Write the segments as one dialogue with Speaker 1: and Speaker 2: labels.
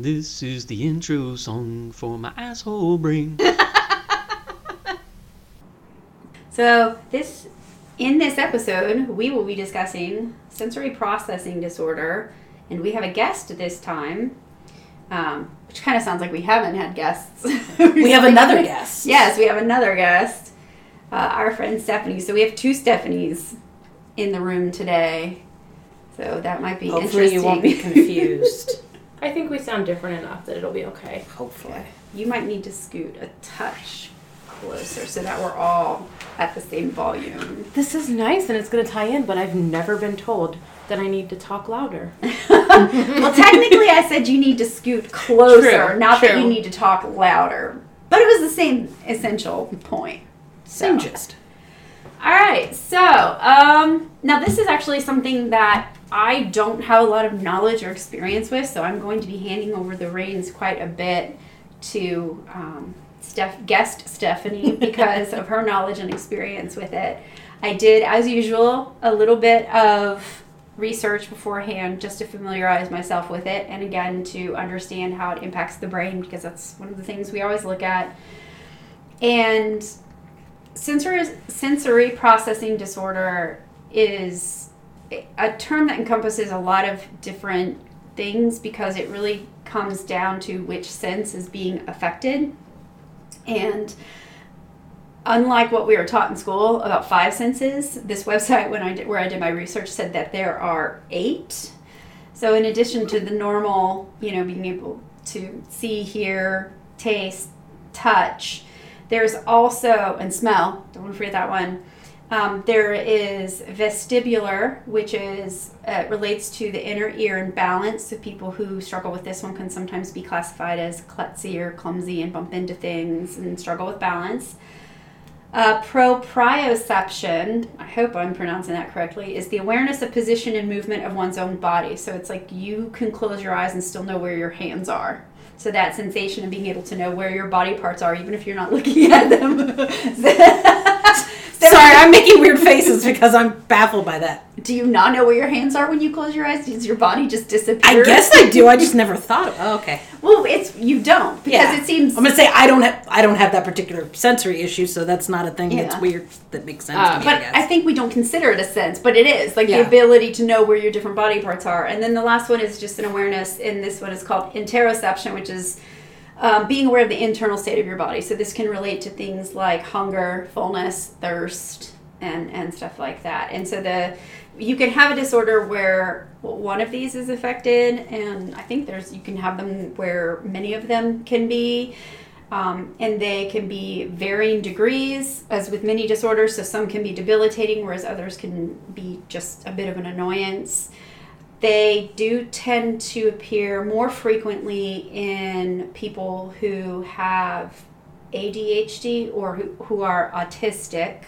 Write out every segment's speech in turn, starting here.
Speaker 1: This is the intro song for my asshole brain.
Speaker 2: So this in this episode, we will be discussing sensory processing disorder, and we have a guest this time, um, which kind of sounds like we haven't had guests.
Speaker 3: We have another guest.
Speaker 2: Yes, we have another guest, uh, our friend Stephanie. So we have two Stephanies in the room today. So that might be
Speaker 3: Hopefully
Speaker 2: interesting.
Speaker 3: you won't be confused.
Speaker 4: I think we sound different enough that it'll be okay.
Speaker 3: Hopefully.
Speaker 2: you might need to scoot a touch closer so that we're all at the same volume.
Speaker 4: This is nice and it's going to tie in, but I've never been told that I need to talk louder.
Speaker 2: well, technically, I said you need to scoot closer,
Speaker 4: True,
Speaker 2: not that you need to talk louder. But it was the same essential point. So.
Speaker 3: Same gist.
Speaker 2: All right, so um, now this is actually something that I don't have a lot of knowledge or experience with, so I'm going to be handing over the reins quite a bit to um, Steph, guest Stephanie because of her knowledge and experience with it. I did, as usual, a little bit of research beforehand just to familiarize myself with it and again to understand how it impacts the brain because that's one of the things we always look at. And sensory sensory processing disorder is a term that encompasses a lot of different things because it really comes down to which sense is being affected and unlike what we were taught in school about five senses this website when i did where i did my research said that there are eight so in addition to the normal you know being able to see hear taste touch there's also, and smell, don't forget that one. Um, there is vestibular, which is uh, relates to the inner ear and balance. So people who struggle with this one can sometimes be classified as klutzy or clumsy and bump into things and struggle with balance. Uh, proprioception, I hope I'm pronouncing that correctly, is the awareness of position and movement of one's own body. So it's like you can close your eyes and still know where your hands are. So that sensation of being able to know where your body parts are, even if you're not looking at them.
Speaker 3: Sorry, I'm making weird faces because I'm baffled by that.
Speaker 2: Do you not know where your hands are when you close your eyes? Does your body just disappear?
Speaker 3: I guess I do. I just never thought of. Oh, okay.
Speaker 2: Well, it's you don't because
Speaker 3: Yeah.
Speaker 2: it seems.
Speaker 3: I'm gonna say I don't have I don't have that particular sensory issue, so that's not a thing that's weird that makes sense
Speaker 4: Uh,
Speaker 3: to me.
Speaker 2: but
Speaker 3: I guess.
Speaker 2: I think we don't consider it a sense, but it is like the ability to know where your different body parts are. And then the last one is just an awareness, and this one is called interoception, which is um, being aware of the internal state of your body. So this can relate to things like hunger, fullness, thirst, and and stuff like that. And so the you can have a disorder where one of these is affected, and I think there's you can have them where many of them can be. Um, and they can be varying degrees, as with many disorders. So some can be debilitating, whereas others can be just a bit of an annoyance. They do tend to appear more frequently in people who have ADHD or who, who are autistic.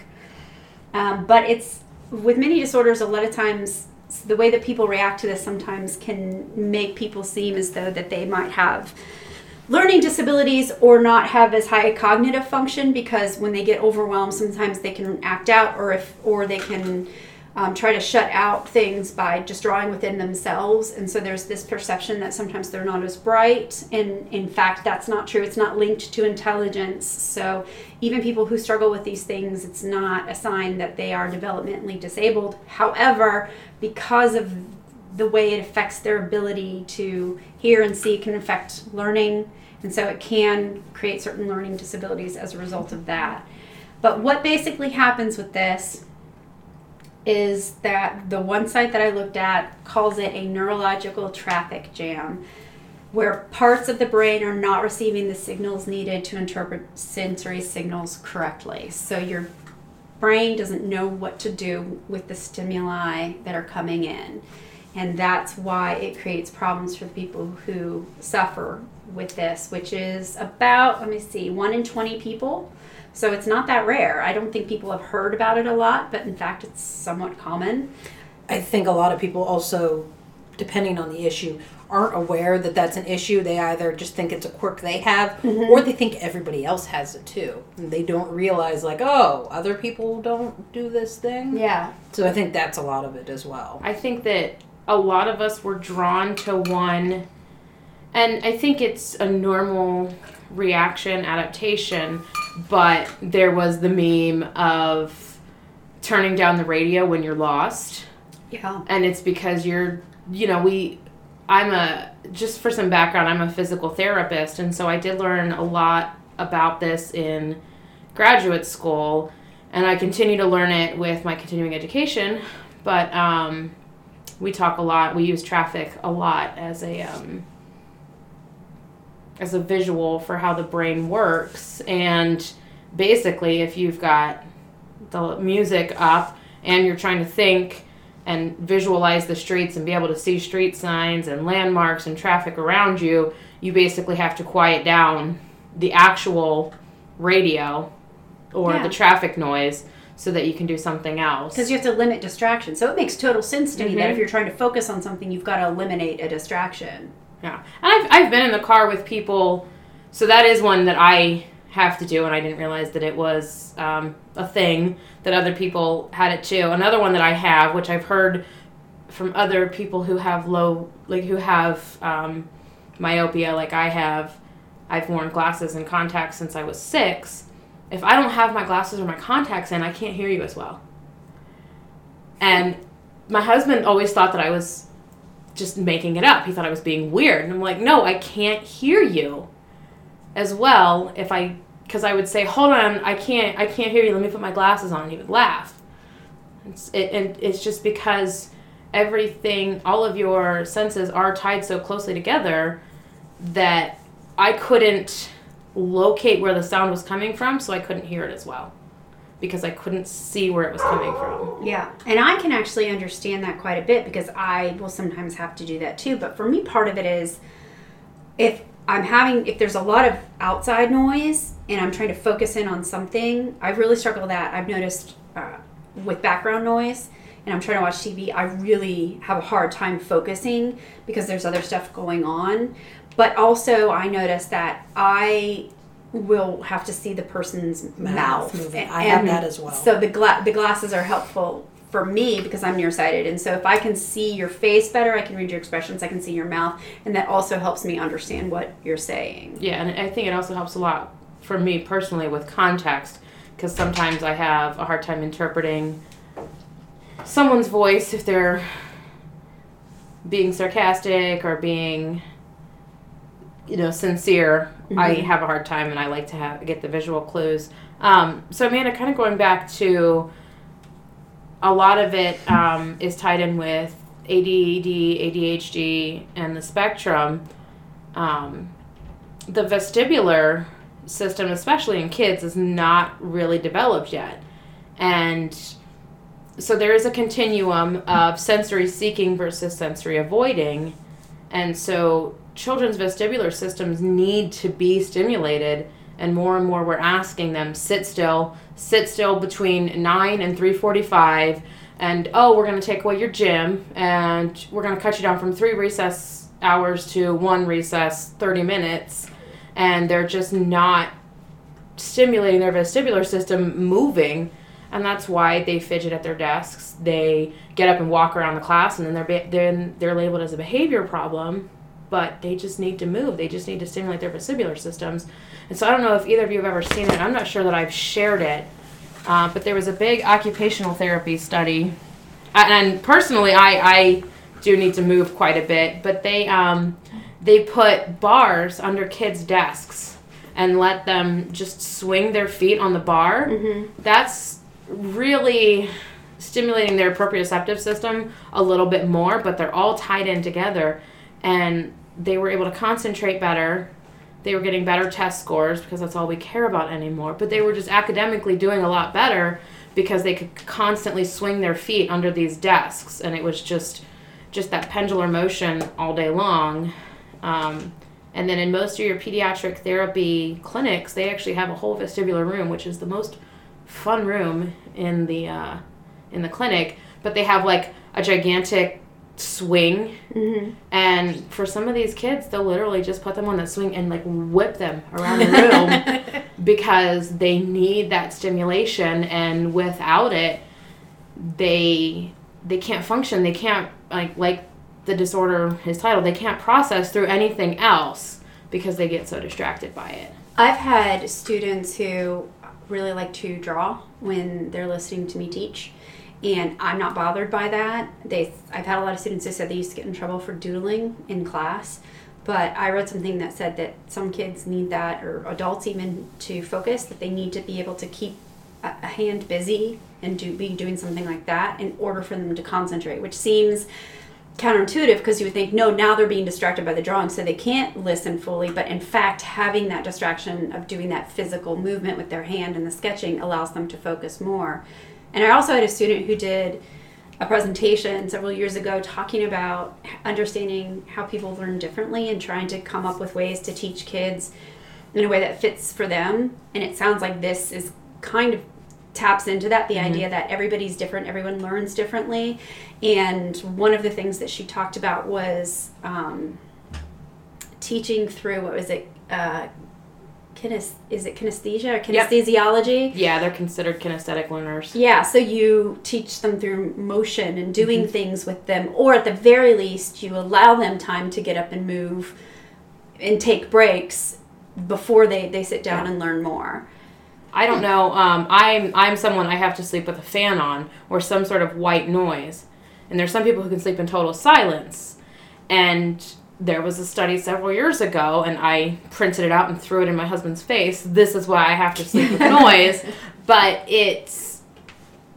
Speaker 2: Um, but it's with many disorders, a lot of times the way that people react to this sometimes can make people seem as though that they might have learning disabilities or not have as high a cognitive function because when they get overwhelmed sometimes they can act out or if or they can um, try to shut out things by just drawing within themselves. And so there's this perception that sometimes they're not as bright. And in fact that's not true. It's not linked to intelligence. So even people who struggle with these things it's not a sign that they are developmentally disabled. However because of the way it affects their ability to hear and see can affect learning. And so it can create certain learning disabilities as a result of that. But what basically happens with this is that the one site that I looked at calls it a neurological traffic jam, where parts of the brain are not receiving the signals needed to interpret sensory signals correctly. So your brain doesn't know what to do with the stimuli that are coming in. And that's why it creates problems for people who suffer with this, which is about, let me see, one in 20 people. So it's not that rare. I don't think people have heard about it a lot, but in fact, it's somewhat common.
Speaker 3: I think a lot of people also, depending on the issue, aren't aware that that's an issue. They either just think it's a quirk they have,
Speaker 2: Mm-hmm.
Speaker 3: or they think everybody else has it too. And they don't realize, like, oh, other people don't do this thing.
Speaker 2: Yeah.
Speaker 3: So I think that's a lot of it as well.
Speaker 4: I think that a lot of us were drawn to one and I think it's a normal reaction adaptation, but there was the meme of turning down the radio when you're lost
Speaker 2: Yeah.
Speaker 4: and it's because you're you know we i'm a just for some background i'm a physical therapist and so i did learn a lot about this in graduate school and i continue to learn it with my continuing education but um, we talk a lot we use traffic a lot as a um, as a visual for how the brain works and basically if you've got the music up and you're trying to think and visualize the streets and be able to see street signs and landmarks and traffic around you, you basically have to quiet down the actual radio or
Speaker 2: Yeah.
Speaker 4: the traffic noise so that you can do something else.
Speaker 2: Because you have to limit distraction. So it makes total sense to me that if mm-hmm. you're trying to focus on something, you've got to eliminate a distraction.
Speaker 4: Yeah, and I've I've been in the car with people, so that is one that I have to do, and I didn't realize that it was um, a thing that other people had it too. Another one that I have, which I've heard from other people who have low, like who have um, myopia, like I have. I've worn glasses and contacts since I was six. If I don't have my glasses or my contacts in, I can't hear you as well. And my husband always thought that I was just making it up. He thought I was being weird. And I'm like, no, I can't hear you as well if I because I would say, hold on, I can't I can't hear you. Let me put my glasses on. And he would laugh. It's, it, and it's just because everything, all of your senses are tied so closely together that I couldn't locate where the sound was coming from, so I couldn't hear it as well because I couldn't see where it was coming from.
Speaker 2: Yeah, and I can actually understand that quite a bit because I will sometimes have to do that too. But for me, part of it is if I'm having, if there's a lot of outside noise and I'm trying to focus in on something, I really struggle with that. I've noticed uh, with background noise and I'm trying to watch TV, I really have a hard time focusing because there's other stuff going on. But also, I notice that I will have to see the person's
Speaker 3: Mouth
Speaker 2: mouth.
Speaker 3: moving.
Speaker 2: And-
Speaker 3: I have that as well.
Speaker 2: So the gla- the glasses are helpful for me because I'm nearsighted, and so if I can see your face better, I can read your expressions, I can see your mouth, and that also helps me understand what you're saying.
Speaker 4: Yeah, and I think it also helps a lot for me personally with context because sometimes I have a hard time interpreting someone's voice if they're being sarcastic or being you know sincere i
Speaker 2: Mhm.
Speaker 4: have a hard time and i like to have get the visual clues um, so amanda kind of going back to a lot of it um, is tied in with ADD, ADHD, and the spectrum. Um, the vestibular system, especially in kids, is not really developed yet. And so there is a continuum of sensory seeking versus sensory avoiding. And so children's vestibular systems need to be stimulated. And more and more, we're asking them sit still, sit still between nine and three forty-five, and oh, we're going to take away your gym, and we're going to cut you down from three recess hours to one recess, thirty minutes, and they're just not stimulating their vestibular system moving and that's why they fidget at their desks they get up and walk around the class and then they're then they're labeled as a behavior problem but they just need to move. They just need to stimulate their vestibular systems. And so i don't know if either of you have ever seen it. I'm not sure that i've shared it. Uh, but there was a big occupational therapy study. And, personally i i do need to move quite a bit. But they um they put bars under kids desks and let them just swing their feet on the bar.
Speaker 2: Mm-hmm.
Speaker 4: that's really stimulating their proprioceptive system a little bit more, but they're all tied in together. And they were able to concentrate better. They were getting better test scores because that's all we care about anymore. But they were just academically doing a lot better because they could constantly swing their feet under these desks. And it was just just that pendular motion all day long. Um, and then in most of your pediatric therapy clinics, they actually have a whole vestibular room, which is the most fun room in the uh, in the clinic. But they have like a gigantic swing,
Speaker 2: Mm-hmm.
Speaker 4: and for some of these kids, they'll literally just put them on that swing and like whip them around the room because they need that stimulation, and without it, they they can't function. They can't like like the disorder his title they can't process through anything else because they get so distracted by it.
Speaker 2: I've had students who really like to draw when they're listening to me teach, and I'm not bothered by that. They, I've had a lot of students who said they used to get in trouble for doodling in class, but I read something that said that some kids need that, or adults even, to focus. That they need to be able to keep a, a hand busy and do be doing something like that in order for them to concentrate, which seems counterintuitive because you would think no now they're being distracted by the drawing so they can't listen fully but in fact having that distraction of doing that physical movement with their hand and the sketching allows them to focus more and i also had a student who did a presentation several years ago talking about understanding how people learn differently and trying to come up with ways to teach kids in a way that fits for them. And it sounds like this is kind of taps into that the idea that everybody's different everyone learns differently. And one of the things that she talked about was um, teaching through what was it uh, kines- is it kinesthesia or
Speaker 4: Yep.
Speaker 2: kinesthesiology
Speaker 4: Yeah, they're considered kinesthetic learners.
Speaker 2: yeah so you teach them through motion and doing things with them or at the very least you allow them time to get up and move and take breaks before they, they sit down and learn more
Speaker 4: I don't know. Um, I'm I'm someone I have to sleep with a fan on or some sort of white noise, and there's some people who can sleep in total silence. And there was a study several years ago, and I printed it out and threw it in my husband's face. This is why I have to sleep with noise. But it's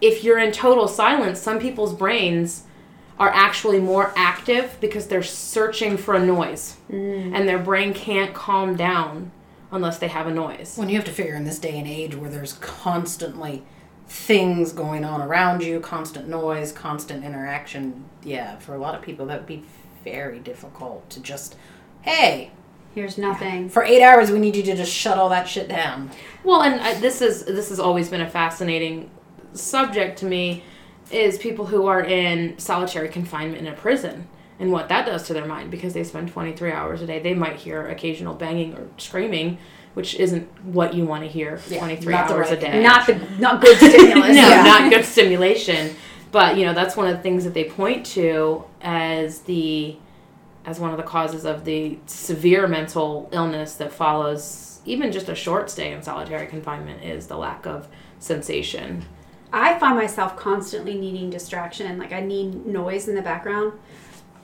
Speaker 4: if you're in total silence, some people's brains are actually more active because they're searching for a noise, mm. and their brain can't calm down unless they have a noise.
Speaker 3: When you have to figure in this day and age where there's constantly things going on around you, constant noise, constant interaction, yeah, for a lot of people that would be very difficult to just, hey,
Speaker 2: here's nothing
Speaker 3: for eight hours we need you to just shut all that shit down.
Speaker 4: Well, and uh, this is this has always been a fascinating subject to me is people who are in solitary confinement in a prison and what that does to their mind because they spend 23 hours a day. They might hear occasional banging or screaming, which isn't what you want to hear
Speaker 3: Yeah,
Speaker 4: 23
Speaker 3: not the
Speaker 4: hours a day.
Speaker 2: not the not good stimulus
Speaker 4: no,
Speaker 3: Yeah.
Speaker 4: not good stimulation. But you know, that's one of the things that they point to as the as one of the causes of the severe mental illness that follows even just a short stay in solitary confinement is the lack of sensation.
Speaker 2: I find myself constantly needing distraction. Like I need noise in the background.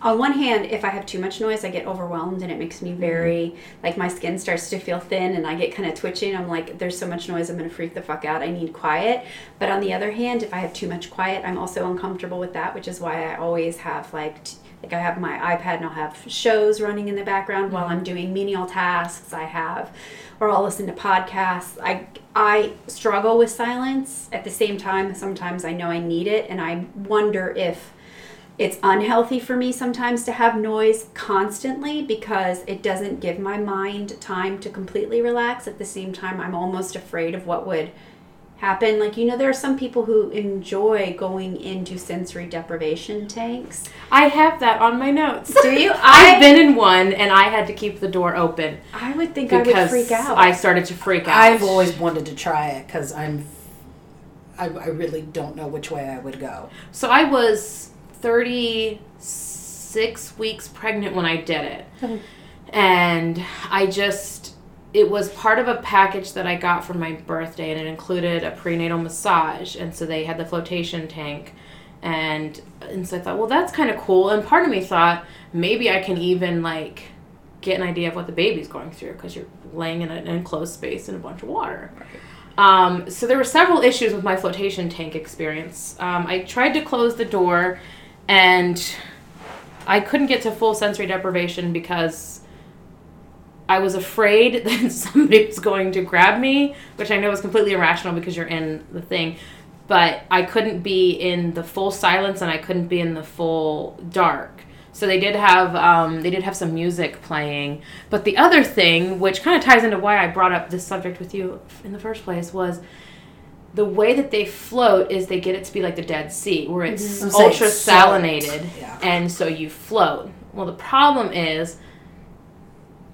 Speaker 2: On one hand, if I have too much noise, I get overwhelmed and it makes me mm-hmm. very like my skin starts to feel thin and I get kind of twitching. I'm like, there's so much noise, I'm gonna freak the fuck out. I need quiet. But on the other hand, if I have too much quiet, I'm also uncomfortable with that, which is why I always have like t- like I have my iPad and I'll have shows running in the background while mm-hmm. I'm doing menial tasks. I have or I'll listen to podcasts. I I struggle with silence at the same time. Sometimes I know I need it, and I wonder if it's unhealthy for me sometimes to have noise constantly because it doesn't give my mind time to completely relax. At the same time, I'm almost afraid of what would happen. Like, you know, there are some people who enjoy going into sensory deprivation tanks.
Speaker 4: I have that on my notes.
Speaker 2: Do you?
Speaker 4: I've been in one and I had to keep the door open
Speaker 2: I would think I would freak out.
Speaker 4: I started to freak out.
Speaker 3: I've always wanted to try it because I'm, I, I really don't know which way I would go.
Speaker 4: So I was 36 weeks pregnant when I did it. And I just, it was part of a package that I got for my birthday, and it included a prenatal massage. And so they had the flotation tank. And, and so I thought, well, that's kind of cool. And part of me thought, maybe I can even like get an idea of what the baby's going through because you're laying in an enclosed space in a bunch of water. Um, so there were several issues with my flotation tank experience. Um, I tried to close the door, and I couldn't get to full sensory deprivation because I was afraid that somebody was going to grab me, which I know is completely irrational because you're in the thing. But I couldn't be in the full silence, and I couldn't be in the full dark. So they did have um, they did have some music playing. But the other thing, which kind of ties into why I brought up this subject with you in the first place, was the way that they float is they get it to be like the Dead Sea, where it's
Speaker 3: I'm saying
Speaker 4: ultra
Speaker 3: salt.
Speaker 4: salinated,
Speaker 3: Yeah.
Speaker 4: and so you float. Well, the problem is,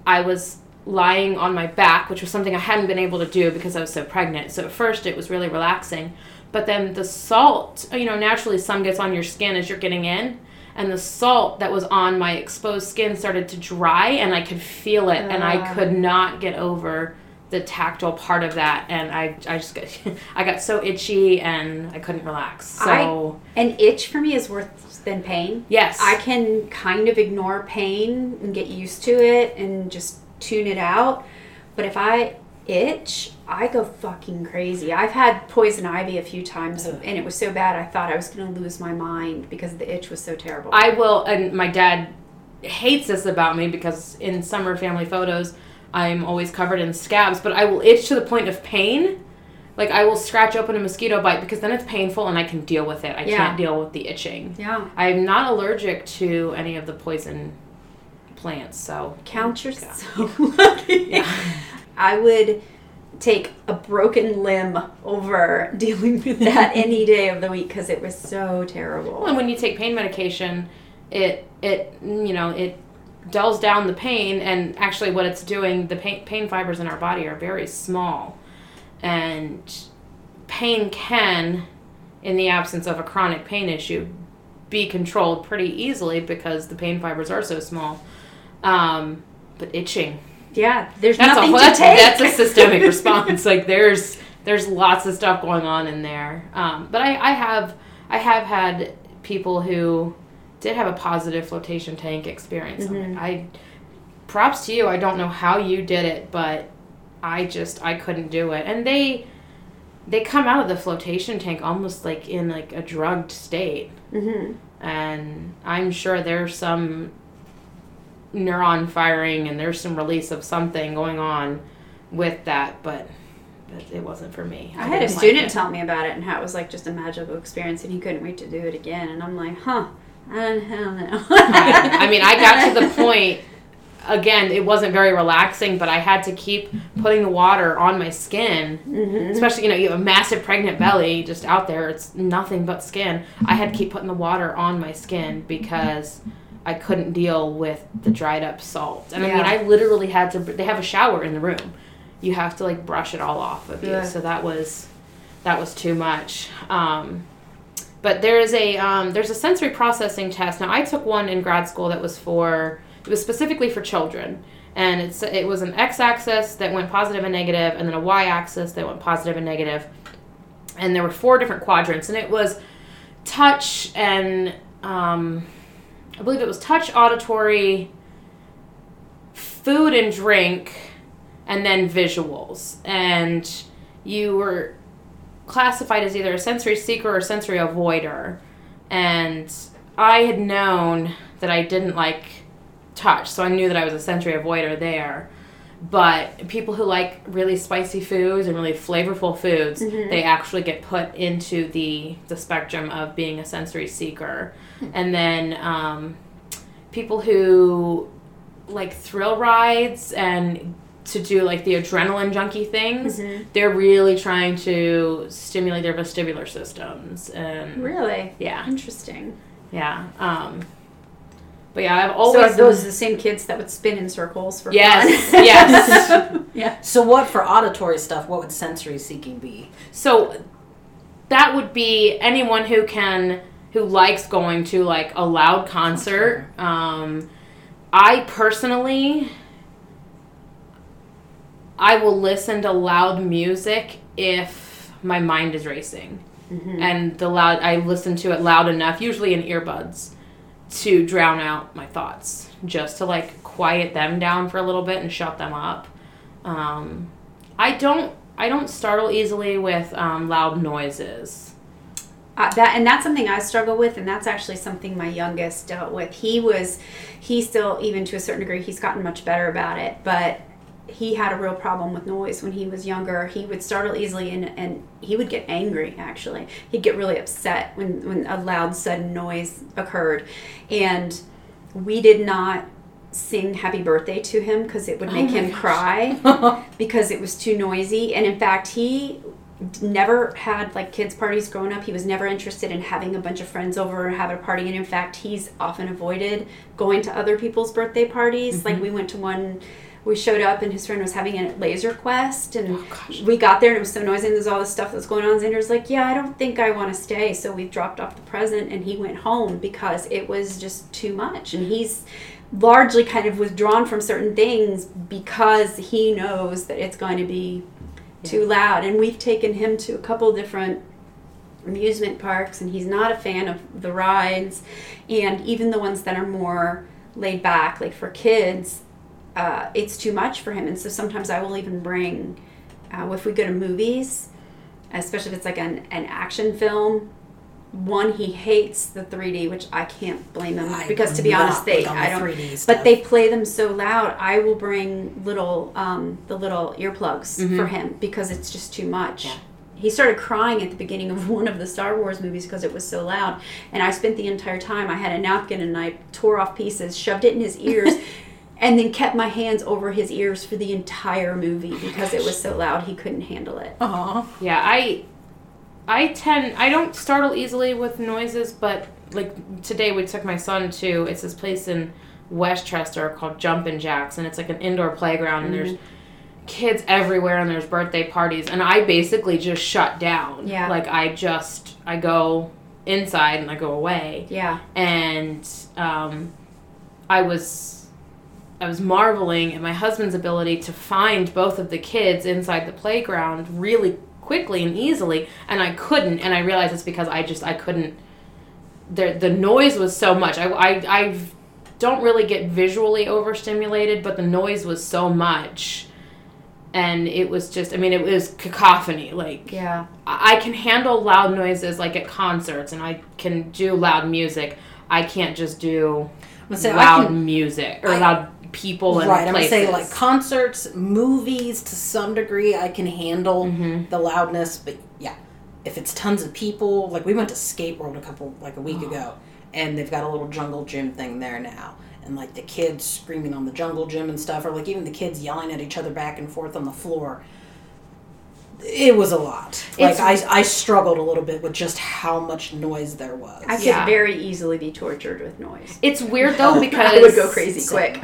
Speaker 4: I was lying on my back, which was something I hadn't been able to do because I was so pregnant. So at first it was really relaxing, but then the salt, you know, naturally some gets on your skin as you're getting in, and the salt that was on my exposed skin started to dry, and I could feel it, and I
Speaker 2: Ah.
Speaker 4: could not get over the tactile part of that, and I, I just got, I got so itchy, and I couldn't relax. So
Speaker 2: An itch for me is worse than pain.
Speaker 4: yes,
Speaker 2: I can kind of ignore pain and get used to it and just tune it out. But if I itch, I go fucking crazy. I've had poison ivy a few times
Speaker 3: Ugh.
Speaker 2: and it was so bad I thought I was going to lose my mind because the itch was so terrible.
Speaker 4: I will, and my dad hates this about me because in summer family photos, I'm always covered in scabs, but I will itch to the point of pain. Like I will scratch open a mosquito bite because then it's painful and I can deal with it. I
Speaker 2: Yeah.
Speaker 4: can't deal with the itching.
Speaker 2: yeah.
Speaker 4: I'm not allergic to any of the poison plants, so
Speaker 2: Count yourself so lucky. I would take a broken limb over dealing with that any day of the week because it was so terrible.
Speaker 4: Well, and when you take pain medication, it it you know it dulls down the pain, and actually, what it's doing, the pain pain fibers in our body are very small, and pain can, in the absence of a chronic pain issue, be controlled pretty easily because the pain fibers are so small. Um, but itching,
Speaker 2: Yeah, there's
Speaker 4: that's a
Speaker 2: nothing
Speaker 4: whole-
Speaker 2: to
Speaker 4: that's,
Speaker 2: take.
Speaker 4: that's a systemic response. Like there's there's lots of stuff going on in there. Um, but I, I have I have had people who did have a positive flotation tank experience. Like, I props to you. I don't know how you did it, but I just I couldn't do it. And they they come out of the flotation tank almost like in like a drugged state
Speaker 2: hmm
Speaker 4: and I'm sure there's some neuron firing and there's some release of something going on with that, but, it wasn't for me.
Speaker 2: I had a
Speaker 4: didn't like
Speaker 2: student tell me about it and how it was like just a magical experience and he couldn't wait to do it again. And I'm like, huh, I don't, I don't know.
Speaker 4: I I mean, I got to the point. Again, it wasn't very relaxing, but I had to keep putting the water on my skin.
Speaker 2: Mhm.
Speaker 4: Especially, you know, you have a massive pregnant belly just out there. It's nothing but skin. I had to keep putting the water on my skin because I couldn't deal with the dried up salt. And I mean, I literally had to. They have a shower in the room. You have to like brush it all off of you.
Speaker 2: Yeah.
Speaker 4: So that was that was too much. Um, but there is a um, there's a sensory processing test. Now I took one in grad school that was for it was specifically for children, and it's it was an x-axis that went positive and negative, and then a y-axis that went positive and negative, and there were four different quadrants, and it was touch and um, I believe it was touch, auditory, food and drink, and then visuals, and you were classified as either a sensory seeker or sensory avoider. And I had known that I didn't like touch, so I knew that I was a sensory avoider there. But people who like really spicy foods and really flavorful foods, they actually get put into the the spectrum of being a sensory seeker. And then um, people who like thrill rides and to do like the adrenaline junkie things, they're really trying to stimulate their vestibular systems and
Speaker 2: Really?
Speaker 4: yeah,
Speaker 2: Interesting.
Speaker 4: yeah. Um, but yeah, I've
Speaker 2: So
Speaker 4: always
Speaker 2: are those the same kids that would spin in circles for
Speaker 4: Yes,
Speaker 2: fun?
Speaker 4: yes.
Speaker 2: yeah.
Speaker 3: So what for auditory stuff? What would sensory seeking be?
Speaker 4: So that would be anyone who can who likes going to like a loud concert. Um, I personally, I will listen to loud music if my mind is racing, and the loud I listen to it loud enough, usually in earbuds, to drown out my thoughts, just to like quiet them down for a little bit and shut them up. Um, I don't I don't startle easily with um, loud noises.
Speaker 2: Uh, that and that's something I struggle with, and that's actually something my youngest dealt with. He was, he still even to a certain degree, he's gotten much better about it, but he had a real problem with noise when he was younger. He would startle easily, and and he would get angry. Actually, he'd get really upset when when a loud sudden noise occurred, and we did not sing happy birthday to him because it would oh make
Speaker 4: my
Speaker 2: him
Speaker 4: gosh.
Speaker 2: cry because it was too noisy and in fact he never had like kids parties growing up he was never interested in having a bunch of friends over and have a party and in fact he's often avoided going to other people's birthday parties like mm-hmm. we went to one we showed up and his friend was having a laser quest and
Speaker 4: Oh,
Speaker 2: we got there and it was so noisy and there's all this stuff that's going on. Xander's like, Yeah, I don't think I want to stay. So we dropped off the present and he went home because it was just too much. And he's largely kind of withdrawn from certain things because he knows that it's going to be too loud. And we've taken him to a couple different amusement parks and he's not a fan of the rides and even the ones that are more laid back like for kids uh, it's too much for him and so sometimes i will even bring uh, if we go to movies especially if it's like an, an action film one he hates the 3d which i can't blame him
Speaker 3: I
Speaker 2: because to be honest they
Speaker 3: the
Speaker 2: i don't
Speaker 3: 3D stuff.
Speaker 2: but they play them so loud i will bring little um, the little earplugs for him because it's just too much
Speaker 4: Yeah.
Speaker 2: he started crying at the beginning of one of the Star Wars movies because it was so loud. And I spent the entire time, I had a napkin and I tore off pieces, shoved it in his ears, and then kept my hands over his ears for the entire movie because it was so loud he couldn't handle it.
Speaker 3: Aw.
Speaker 4: Yeah, I I tend I don't startle easily with noises, but like today we took my son to it's this place in Westchester called Jumpin' Jacks and it's like an indoor playground and there's kids everywhere and there's birthday parties and I basically just shut down.
Speaker 2: Yeah.
Speaker 4: Like I just I go inside and I go away
Speaker 2: Yeah.
Speaker 4: and um, I was I was marveling at my husband's ability to find both of the kids inside the playground really quickly and easily, and I couldn't, and I realized it's because I just I couldn't. The the noise was so much. I I I don't really get visually overstimulated, but the noise was so much. And it was just, I mean, it was cacophony. Like,
Speaker 2: Yeah.
Speaker 4: I I can handle loud noises like at concerts and I can do loud music. I can't just do loud
Speaker 3: can-
Speaker 4: music or
Speaker 3: I-
Speaker 4: loud people and
Speaker 3: right, I'm gonna say like concerts, movies to some degree I can handle
Speaker 4: Mhm.
Speaker 3: the loudness, but yeah, if it's tons of people, like we went to Skate World a couple like a week
Speaker 4: Oh.
Speaker 3: ago, and they've got a little jungle gym thing there now, and like the kids screaming on the jungle gym and stuff, or like even the kids yelling at each other back and forth on the floor. It was a lot. Like
Speaker 4: It's-
Speaker 3: I, I struggled a little bit with just how much noise there was.
Speaker 2: I could
Speaker 4: Yeah.
Speaker 2: very easily be tortured with noise.
Speaker 4: It's weird though because
Speaker 2: I would go crazy quick.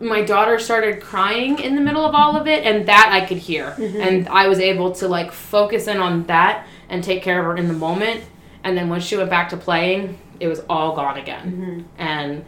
Speaker 4: My daughter started crying in the middle of all of it and that I could hear.
Speaker 2: Mm-hmm.
Speaker 4: And I was able to like focus in on that and take care of her in the moment. And then when she went back to playing, it was all gone again.
Speaker 2: Mm-hmm.
Speaker 4: And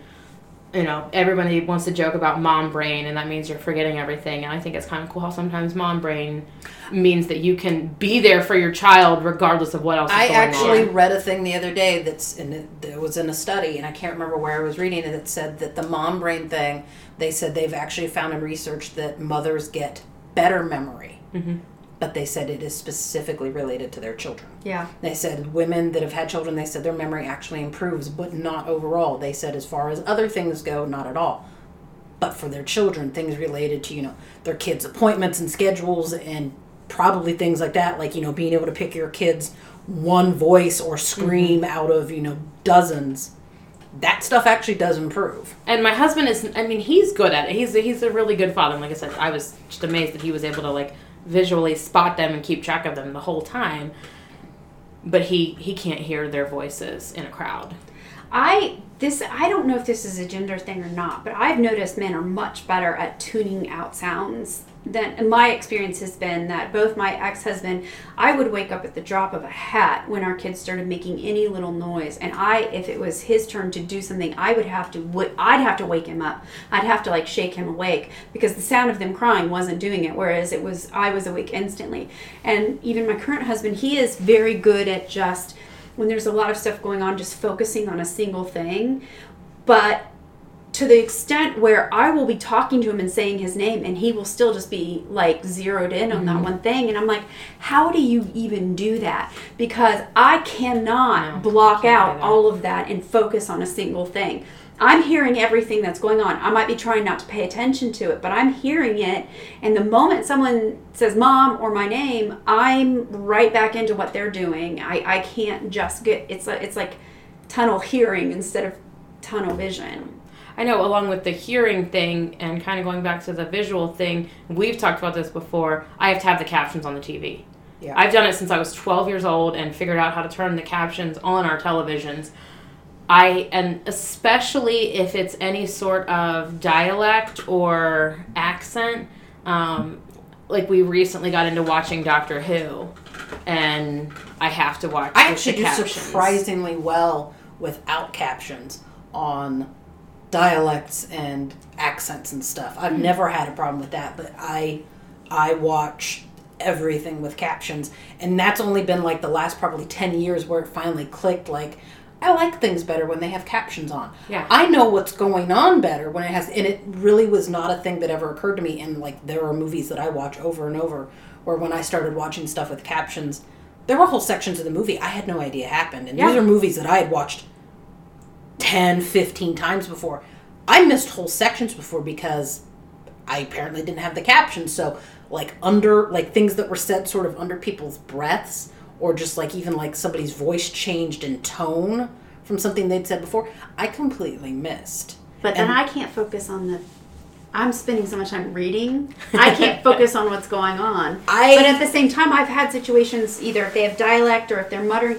Speaker 4: you know, everybody wants to joke about mom brain and that means you're forgetting everything. And I think it's kind of cool how sometimes mom brain means that you can be there for your child regardless of what else is
Speaker 3: I actually
Speaker 4: on.
Speaker 3: read a thing the other day that's in it, that was in a study, and I can't remember where I was reading it. That said that the mom brain thing, they said they've actually found in research that mothers get better memory,
Speaker 4: Mhm.
Speaker 3: but they said it is specifically related to their children.
Speaker 2: Yeah.
Speaker 3: They said women that have had children, they said their memory actually improves, but not overall. They said as far as other things go, not at all. But for their children, things related to, you know, their kids' appointments and schedules and probably things like that, like, you know, being able to pick your kids one voice or scream mm-hmm. out of, you know, dozens. That stuff actually does improve.
Speaker 4: And my husband is I mean, he's good at it. He's he's a really good father. And like I said, I was just amazed that he was able to like visually spot them and keep track of them the whole time. But he he can't hear their voices in a crowd.
Speaker 2: I this I don't know if this is a gender thing or not, but I've noticed men are much better at tuning out sounds and my experience has been that both my ex-husband I would wake up at the drop of a hat when our kids started making any little noise. And I if it was his turn to do something I would have to I'd have to wake him up. I'd have to like shake him awake because the sound of them crying wasn't doing it whereas it was I was awake instantly. And even my current husband he is very good at just when there's a lot of stuff going on, just focusing on a single thing. But to the extent where I will be talking to him and saying his name, and he will still just be like zeroed in on that one thing. And I'm like, how do you even do that? Because I cannot
Speaker 4: No,
Speaker 2: block out all of that and focus on a single thing. I'm hearing everything that's going on. I might be trying not to pay attention to it, but I'm hearing it. And the moment someone says mom or my name, I'm right back into what they're doing. I, I can't just get it's like it's like tunnel hearing instead of tunnel vision.
Speaker 4: I know, along with the hearing thing and kind of going back to the visual thing, we've talked about this before. I have to have the captions on the TV.
Speaker 3: Yeah.
Speaker 4: I've done it since I was 12 years old and figured out how to turn the captions on our televisions. I and especially if it's any sort of dialect or accent. Um, like we recently got into watching Doctor Who, and I have to watch.
Speaker 3: I actually do
Speaker 4: captions.
Speaker 3: surprisingly well without captions on dialects and accents and stuff. I've hmm. never had a problem with that, but I I watch everything with captions and that's only been like the last probably 10 years where it finally clicked like I like things better when they have captions on.
Speaker 4: Yeah.
Speaker 3: I know what's going on better when it has and it really was not a thing that ever occurred to me and like there are movies that I watch over and over where when I started watching stuff with captions there were whole sections of the movie I had no idea happened and these are movies that I had watched 10 15 times before. I missed whole sections before because I apparently didn't have the captions so like under like things that were said sort of under people's breaths or just like even like somebody's voice changed in tone from something they'd said before I completely missed.
Speaker 2: But then
Speaker 3: And-
Speaker 2: I can't focus on the. I'm spending so much time reading. I can't focus on what's going on.
Speaker 3: I-
Speaker 2: but at the same time, I've had situations either if they have dialect or if they're muttering,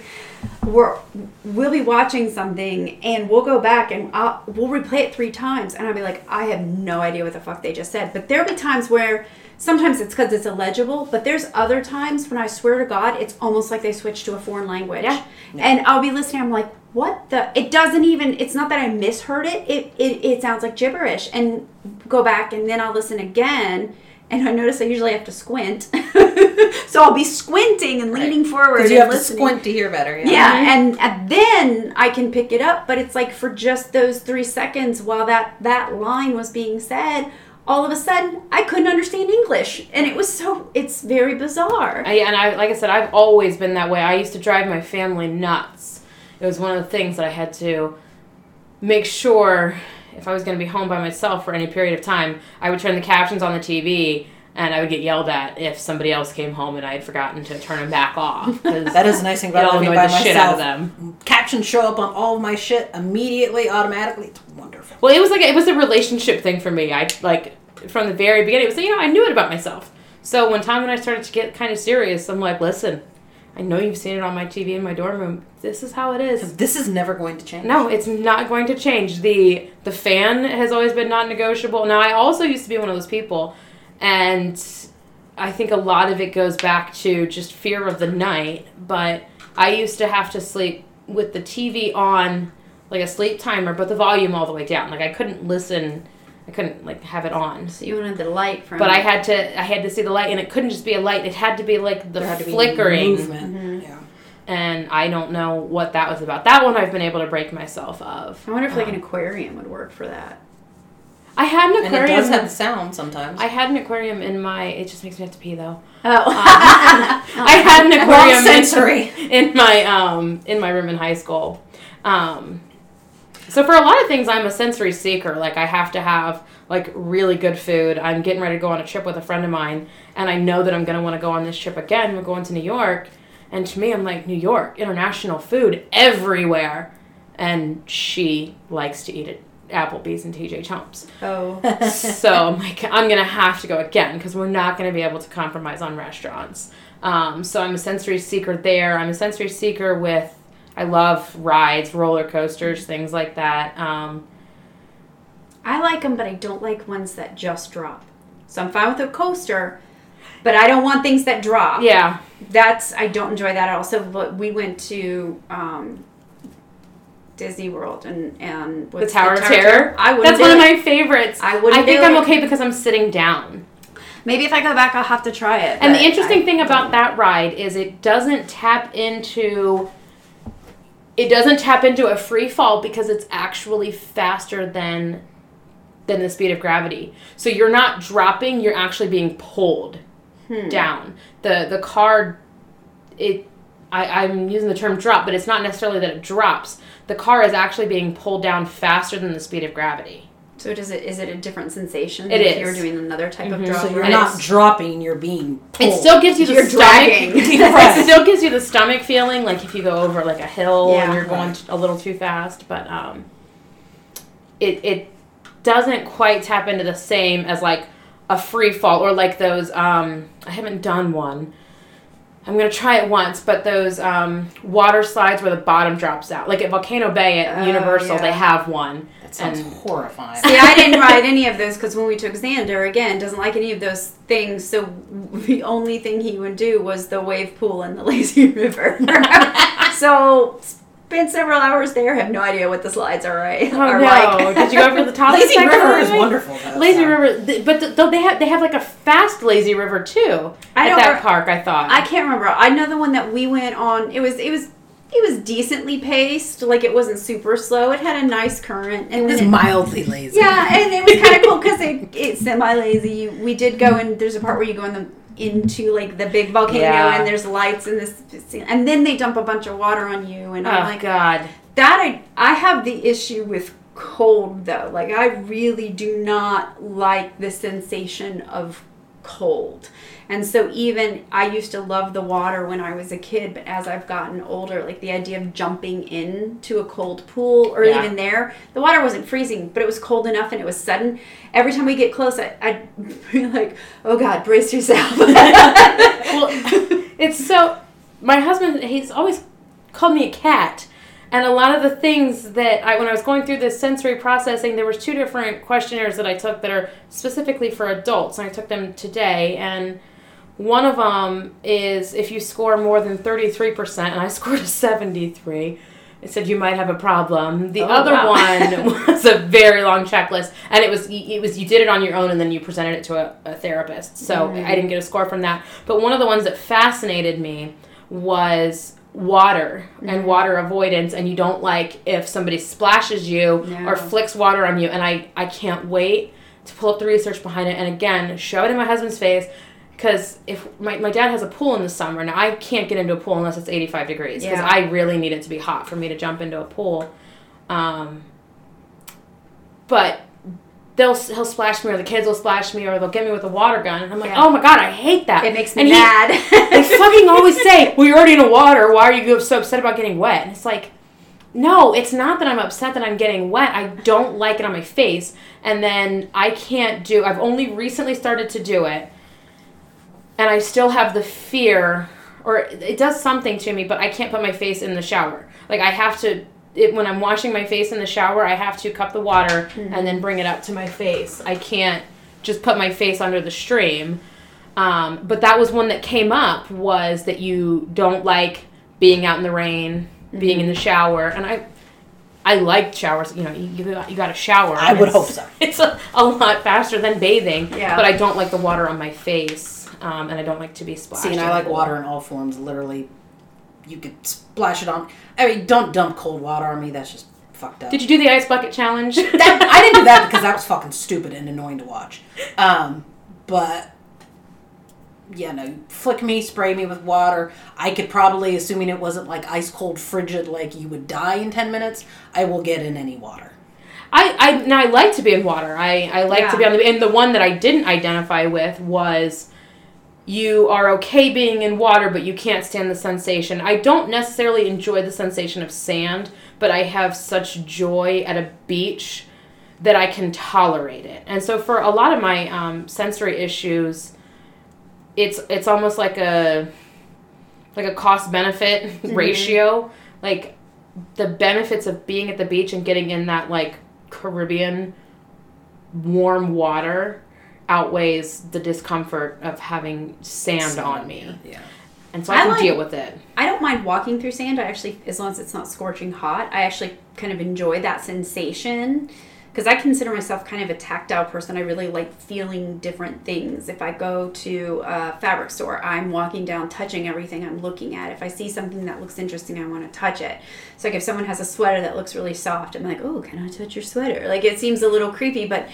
Speaker 2: where we'll be watching something and we'll go back and I'll, we'll replay it three times, and I'll be like, I have no idea what the fuck they just said. But there'll be times where sometimes it's because it's illegible, but there's other times when I swear to God, it's almost like they switched to a foreign language.
Speaker 4: Yeah.
Speaker 2: And I'll be listening. I'm like, what the? It doesn't even. It's not that I misheard it. It it, it sounds like gibberish. And go back and then I'll listen again. And I notice I usually have to squint, so I'll be squinting and leaning forward.
Speaker 3: Because you
Speaker 2: and
Speaker 3: have to squint to hear better. Yeah.
Speaker 2: Yeah, mm-hmm. and, and then I can pick it up. But it's like for just those three seconds while that that line was being said, all of a sudden I couldn't understand English, and it was so. It's very bizarre.
Speaker 4: I, and I, like I said, I've always been that way. I used to drive my family nuts. It was one of the things that I had to make sure if I was going to be home by myself for any period of time, I would turn the captions on the TV and I would get yelled at if somebody else came home and I had forgotten to turn them back off.
Speaker 3: That is the nice thing about living by
Speaker 4: the shit out of
Speaker 3: myself.
Speaker 4: them.
Speaker 3: Captions show up on all of my shit immediately, automatically. It's wonderful.
Speaker 4: Well, it was like it was a relationship thing for me. I like from the very beginning. It was you know I knew it about myself. So when Tom and I started to get kind of serious, I'm like, listen, I know you've seen it on my TV in my dorm room. This is how it is.
Speaker 3: This is never going to change.
Speaker 4: No, it's not going to change. the The fan has always been non-negotiable. Now, I also used to be one of those people, and I think a lot of it goes back to just fear of the night. But I used to have to sleep with the TV on, like a sleep timer, but the volume all the way down. Like I couldn't listen. I couldn't like have it on.
Speaker 2: So you wanted the light from.
Speaker 4: But I had to. I had to see the light, and it couldn't just be a light. It had to be like the
Speaker 3: There had to be
Speaker 4: flickering
Speaker 3: movement. Yeah.
Speaker 4: and I don't know what that was about. That one I've been able to break myself of.
Speaker 2: I wonder if like
Speaker 4: Um,
Speaker 2: an aquarium would work for that.
Speaker 4: I had an
Speaker 3: And it
Speaker 4: aquarium.
Speaker 3: does have the sound sometimes.
Speaker 4: I had an aquarium in my. It just makes me have to pee though.
Speaker 2: Oh,
Speaker 4: I had an aquarium
Speaker 3: sensory.
Speaker 4: in, in my um in my room in high school. Um, so for a lot of things, I'm a sensory seeker. Like I have to have like really good food. I'm getting ready to go on a trip with a friend of mine, and I know that I'm gonna want to go on this trip again. We're going to New York, and to me, I'm like New York, international food everywhere, and she likes to eat at Applebee's and TJ Chumps.
Speaker 2: oh.
Speaker 4: so I'm like, I'm gonna have to go again because we're not gonna be able to compromise on restaurants. Um, so I'm a sensory seeker there. I'm a sensory seeker with. I love rides, roller coasters, things like that. Um,
Speaker 2: I like them, but I don't like ones that just drop. So I'm fine with a coaster, but I don't want things that drop.
Speaker 4: yeah,
Speaker 2: That's I don't enjoy that at all. So but we went to um, Disney World and and
Speaker 4: the
Speaker 2: what's
Speaker 4: Tower of Terror.
Speaker 2: I wouldn't.
Speaker 4: That's one of my favorites.
Speaker 2: I wouldn't
Speaker 4: I think I'm
Speaker 2: it.
Speaker 4: okay because I'm sitting down.
Speaker 2: Maybe if I go back, I'll have to try it.
Speaker 4: And the interesting
Speaker 2: I-
Speaker 4: thing about that ride is it doesn't tap into it doesn't tap into a free fall because it's actually faster than than the speed of gravity. So you're not dropping, you're actually being pulled
Speaker 2: Hmm.
Speaker 4: down. The the car it I, I'm using the term drop, but it's not necessarily that it drops. The car is actually being pulled down faster than the speed of gravity.
Speaker 2: So does it? Is it a different sensation?
Speaker 4: It
Speaker 2: than if
Speaker 4: is.
Speaker 2: You're doing another type of
Speaker 4: Mhm.
Speaker 2: drop.
Speaker 3: so you're
Speaker 4: And
Speaker 3: not dropping, you're being pulled.
Speaker 4: It still gives you the
Speaker 2: You're
Speaker 4: stomach. it still gives you the stomach feeling, like if you go over like a hill
Speaker 2: Yeah.
Speaker 4: and you're going
Speaker 3: Right.
Speaker 4: a little too fast. But um, it it doesn't quite tap into the same as like a free fall or like those. Um, I haven't done one, I'm gonna try it once, but those um, water slides where the bottom drops out, like at Volcano Bay at
Speaker 2: Oh,
Speaker 4: Universal,
Speaker 2: yeah.
Speaker 4: they have one.
Speaker 3: That sounds
Speaker 4: And-
Speaker 3: horrifying.
Speaker 2: See, I didn't ride any of those because when we took Xander, again, doesn't like any of those things. So the only thing he would do was the wave pool and the lazy river. so spent several hours there. Have no idea what the slides are right.
Speaker 4: Oh
Speaker 2: are
Speaker 4: no!
Speaker 2: like.
Speaker 4: Did you go over the top? of the
Speaker 3: Lazy River is wonderful. Though,
Speaker 4: Lazy
Speaker 3: so.
Speaker 4: River, but th- though they have they have like a fast lazy river too
Speaker 2: I
Speaker 4: at that
Speaker 2: re-
Speaker 4: park. I thought.
Speaker 2: I can't remember. I know the one that we went on. It was it was it was decently paced. Like it wasn't super slow. It had a nice current. And
Speaker 3: It's
Speaker 2: then it-
Speaker 3: mildly lazy.
Speaker 2: Yeah, and it was kind of cool because it, it's semi lazy. We did go and there's a part where you go in the into like the big volcano
Speaker 4: Yeah.
Speaker 2: and there's lights in this and then they dump a bunch of water on you and
Speaker 4: oh
Speaker 2: I'm like
Speaker 4: God!
Speaker 2: that I I have the issue with cold though. Like I really do not like the sensation of cold. And so even I used to love the water when I was a kid, but as I've gotten older, like the idea of jumping into a cold pool or
Speaker 4: Yeah.
Speaker 2: even there, the water wasn't freezing, but it was cold enough and it was sudden. Every time we get close, I, I'd be like, oh God, brace yourself.
Speaker 4: Well, it's so. My husband, he's always called me a cat, and a lot of the things that I, when I was going through this sensory processing, there was two different questionnaires that I took that are specifically for adults, and I took them today, and one of them is if you score more than thirty three percent, and I scored a seventy three. It said you might have a problem. The
Speaker 2: Oh,
Speaker 4: other
Speaker 2: wow.
Speaker 4: one was a very long checklist, and it was it was you did it on your own, and then you presented it to a, a therapist. So mm-hmm. I didn't get a score from that. But one of the ones that fascinated me was water and mm-hmm. water avoidance, and you don't like if somebody splashes you
Speaker 2: No.
Speaker 4: or flicks water on you. And I I can't wait to pull up the research behind it, and again show it in my husband's face. Because if my, my dad has a pool in the summer, now I can't get into a pool unless it's 85 degrees. Because
Speaker 2: Yeah.
Speaker 4: I really need it to be hot for me to jump into a pool. Um, but they'll he'll splash me, or the kids will splash me, or they'll get me with a water gun, and I'm like,
Speaker 2: Yeah.
Speaker 4: oh my god, I hate that.
Speaker 2: it makes me
Speaker 4: And he-
Speaker 2: mad.
Speaker 4: they fucking always say, well, you're already in the water. Why are you so upset about getting wet? And it's like, no, it's not that I'm upset that I'm getting wet. I don't like it on my face. And then I can't do, I've only recently started to do it. And I still have the fear, or it does something to me, but I can't put my face in the shower. Like, I have to, it, when I'm washing my face in the shower, I have to cup the water and then bring it up to my face. I can't just put my face under the stream. Um, but that was one that came up was that you don't like being out in the rain, being in the shower, and I, I like showers. You know, you you got, you got to shower.
Speaker 3: I would hope so.
Speaker 4: It's a, a lot faster than bathing.
Speaker 2: Yeah.
Speaker 4: But I don't like the water on my face, um, and I don't like to be splashed.
Speaker 3: See, and I like
Speaker 4: the pool.
Speaker 3: water in all forms. Literally, you could splash it on. I mean, don't dump cold water on me. That's just fucked up.
Speaker 4: Did you do the ice bucket challenge?
Speaker 3: that, I didn't do that because that was fucking stupid and annoying to watch. Um, but yeah, no, flick me, spray me with water. I could probably, assuming it wasn't like ice cold, frigid, like you would die in ten minutes. I will get in any water.
Speaker 4: I, I now I like to be in water. I, I like
Speaker 2: Yeah.
Speaker 4: to be on the and the one that I didn't identify with was you are okay being in water but you can't stand the sensation. I don't necessarily enjoy the sensation of sand, but I have such joy at a beach that I can tolerate it. And so for a lot of my um, sensory issues, it's it's almost like a like a cost benefit ratio. Like the benefits of being at the beach and getting in that like Caribbean warm water outweighs the discomfort of having sand on me.
Speaker 3: Yeah.
Speaker 4: And so I,
Speaker 2: I
Speaker 4: can
Speaker 2: like-
Speaker 4: deal with it.
Speaker 2: I don't mind walking through sand. I actually, as long as it's not scorching hot, I actually kind of enjoy that sensation because I consider myself kind of a tactile person. I really like feeling different things. If I go to a fabric store, I'm walking down, touching everything I'm looking at. If I see something that looks interesting, I want to touch it. So, like if someone has a sweater that looks really soft, I'm like, oh, can I touch your sweater? Like it seems a little creepy, but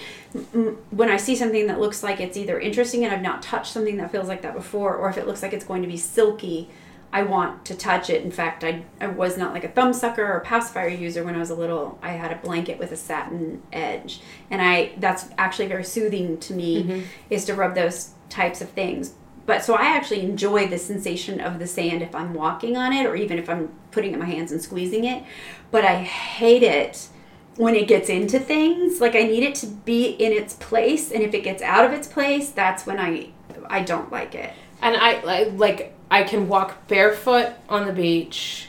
Speaker 2: when I see something that looks like it's either interesting and I've not touched something that feels like that before, or if it looks like it's going to be silky, I want to touch it. In fact, I, I was not like a thumb sucker or pacifier user when I was a little. I had a blanket with a satin edge, and I that's actually very soothing to me mm-hmm. is to rub those types of things. But so I actually enjoy the sensation of the sand if I'm walking on it or even if I'm putting it in my hands and squeezing it. But I hate it when it gets into things. Like I need it to be in its place, and if it gets out of its place, that's when I I don't like it.
Speaker 4: And I, I like I can walk barefoot on the beach,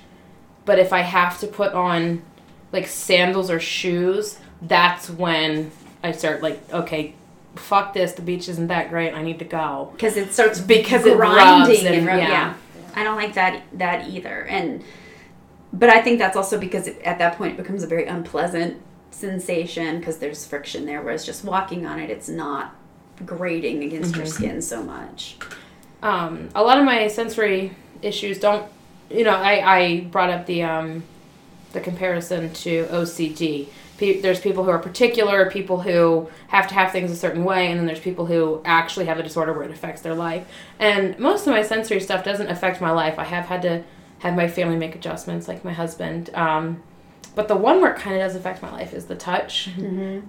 Speaker 4: but if I have to put on like sandals or shoes, that's when I start like, okay, fuck this. The beach isn't that great. I need to go.
Speaker 2: because it starts
Speaker 4: Because it
Speaker 2: grinding
Speaker 4: rubs and-
Speaker 2: and, rub-
Speaker 4: yeah.
Speaker 2: yeah. I don't like that that either. And but I think that's also because it, at that point it becomes a very unpleasant sensation because there's friction there. Whereas just walking on it, it's not grating against your mm-hmm. skin so much.
Speaker 4: Um, a lot of my sensory issues don't you know I, I brought up the um, the comparison to OCD there's people who are particular people who have to have things a certain way and then there's people who actually have a disorder where it affects their life. And most of my sensory stuff doesn't affect my life. I have had to have my family make adjustments like my husband. Um, but the one where it kind of does affect my life is the touch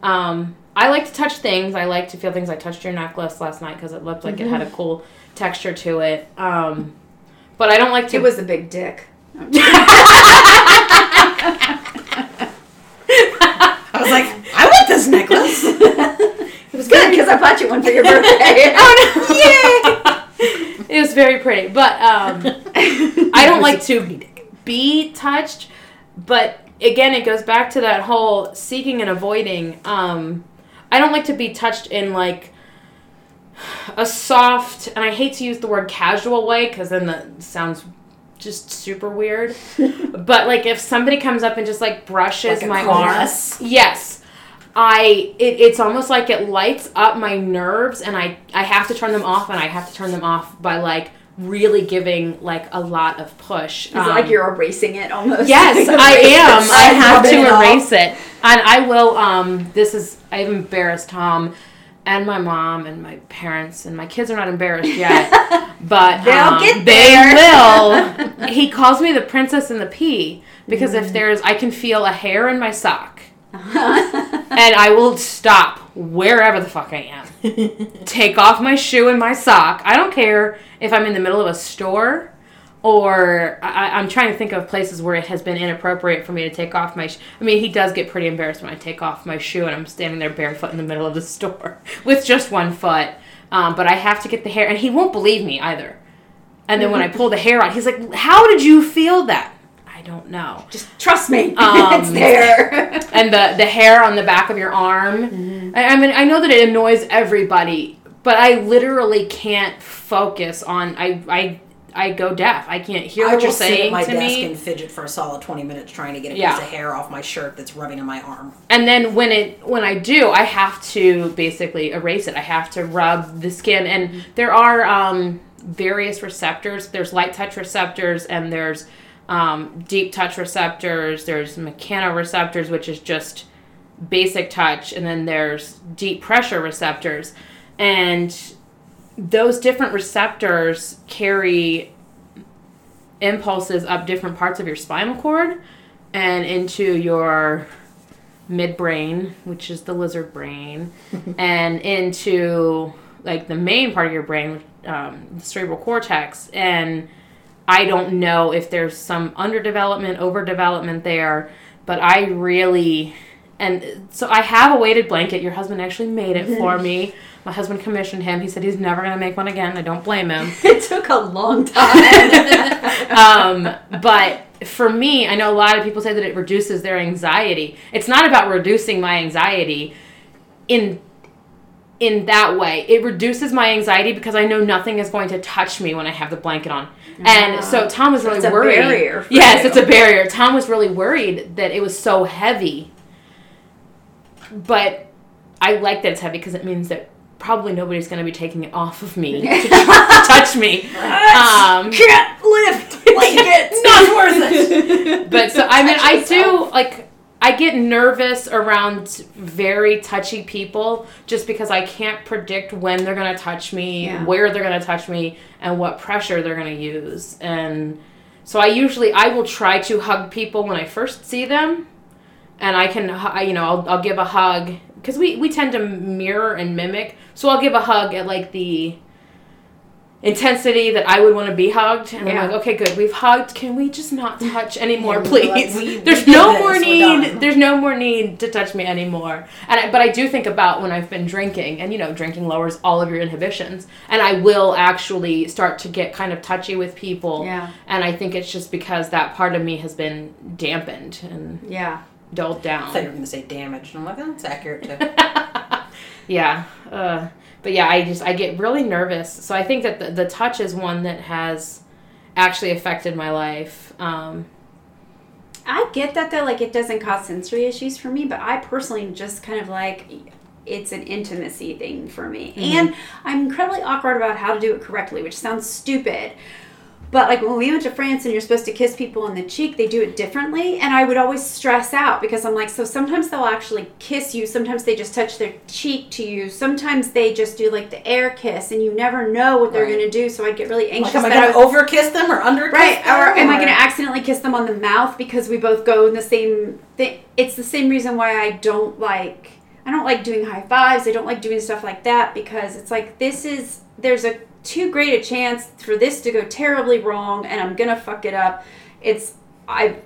Speaker 4: um, I like to touch things. I like to feel things. I touched your necklace last night because it looked like it had a cool texture to it. Um, but I don't like to.
Speaker 2: It was a big dick.
Speaker 3: I was like, I want this necklace.
Speaker 2: It was good because I bought you one for your birthday.
Speaker 4: oh no! Yay! it was very pretty, but um, I don't like to be touched. But again, it goes back to that whole seeking and avoiding. Um, I don't like to be touched in like a soft, and I hate to use the word casual way because then that sounds just super weird. but like if somebody comes up and just like brushes
Speaker 3: Like
Speaker 4: my arm, yes. I it, it's almost like it lights up my nerves and I I have to turn them off and I have to turn them off by like really giving like a lot of push.
Speaker 2: Is it like you're erasing it almost?
Speaker 4: Yes,
Speaker 2: Like,
Speaker 4: I am.
Speaker 2: it.
Speaker 4: I have to
Speaker 3: it
Speaker 4: erase it. And I will um this is I've embarrassed Tom and my mom and my parents and my kids are not embarrassed yet. But
Speaker 2: They'll
Speaker 4: um,
Speaker 2: get
Speaker 4: they will. he calls me the princess and the pea because
Speaker 2: Mm.
Speaker 4: if there's I can feel a hair in my sock and I will stop wherever the fuck I am. Take off my shoe and my sock. I don't care if I'm in the middle of a store or I, I'm trying to think of places where it has been inappropriate for me to take off my. Sh- I mean, he does get pretty embarrassed when I take off my shoe and I'm standing there barefoot in the middle of the store with just one foot. Um, but I have to get the hair, and he won't believe me either. And then when I pull the hair out, he's like, "How did you feel that?" I don't know.
Speaker 2: Just trust me,
Speaker 4: Um,
Speaker 2: it's there.
Speaker 4: and the the hair on the back of your arm. I, I mean, I know that it annoys everybody, but I literally can't focus on. I I I go deaf. I can't hear
Speaker 3: I
Speaker 4: what you're saying
Speaker 3: sit at my
Speaker 4: to
Speaker 3: desk
Speaker 4: me.
Speaker 3: and fidget for a solid twenty minutes trying to get a
Speaker 4: Yeah.
Speaker 3: piece of hair off my shirt that's rubbing on my arm.
Speaker 4: And then when it when I do, I have to basically erase it. I have to rub the skin, and there are um, various receptors. There's light touch receptors, and there's um, deep touch receptors. There's mechanoreceptors, which is just basic touch, and then there's deep pressure receptors, and those different receptors carry impulses up different parts of your spinal cord and into your midbrain, which is the lizard brain, and into like the main part of your brain, um, the cerebral cortex. And I don't know if there's some underdevelopment, overdevelopment there, but I really. And so I have a weighted blanket. Your husband actually made it for me. My husband commissioned him. He said he's never going to make one again. I don't blame him
Speaker 2: it took a long time.
Speaker 4: um, but for me, I know a lot of people say that it reduces their anxiety. It's not about reducing my anxiety in in that way. It reduces my anxiety because I know nothing is going to touch me when I have the blanket on. And so Tom was really
Speaker 2: it's a
Speaker 4: worried. yes,
Speaker 2: you.
Speaker 4: it's a barrier. Tom was really worried that it was so heavy. But I like that it's heavy because it means that probably nobody's going to be taking it off of me to to touch me. Um,
Speaker 3: Can't lift blanket. Not worth it.
Speaker 4: but so I mean, I do like I get nervous around very touchy people just because I can't predict when they're gonna touch me,
Speaker 2: Yeah.
Speaker 4: where they're gonna touch me, and what pressure they're gonna use. And so I usually I will try to hug people when I first see them, and I can you know I'll, I'll give a hug because we we tend to mirror and mimic. So I'll give a hug at like the intensity that I would want to be hugged. And
Speaker 2: Yeah.
Speaker 4: I'm like, okay, good, we've hugged. Can we just not touch anymore, please?
Speaker 3: like, we-
Speaker 4: there's
Speaker 3: we
Speaker 4: no
Speaker 3: did
Speaker 4: more need. There's no more need to touch me anymore. And I, but I do think about when I've been drinking, and you know, drinking lowers all of your inhibitions, and I will actually start to get kind of touchy with people.
Speaker 2: Yeah.
Speaker 4: And I think it's just because that part of me has been dampened and
Speaker 2: Yeah.
Speaker 4: dulled down.
Speaker 3: I thought you were going to say damaged. And I'm like, oh, that's accurate too.
Speaker 4: yeah uh, but yeah i just i get really nervous so i think that the, the touch is one that has actually affected my life um,
Speaker 2: I get that though, like it doesn't cause sensory issues for me, but I personally just kind of like it's an intimacy thing for me. And I'm incredibly awkward about how to do it correctly, which sounds stupid. But like when we went to France and you're supposed to kiss people on the cheek, they do it differently. And I would always stress out because I'm like, so sometimes they'll actually kiss you. Sometimes they just touch their cheek to you. Sometimes they just do like the air kiss and you never know what they're
Speaker 3: Right.
Speaker 2: going to do. So I'd get really anxious.
Speaker 3: like, am I going to over kiss them or under kiss
Speaker 2: Right,
Speaker 3: them?
Speaker 2: or am I going to accidentally kiss them on the mouth because we both go in the same thing? It's the same reason why I don't like I don't like doing high fives. I don't like doing stuff like that because it's like this is there's a too great a chance for this to go terribly wrong and I'm going to fuck it up. It's I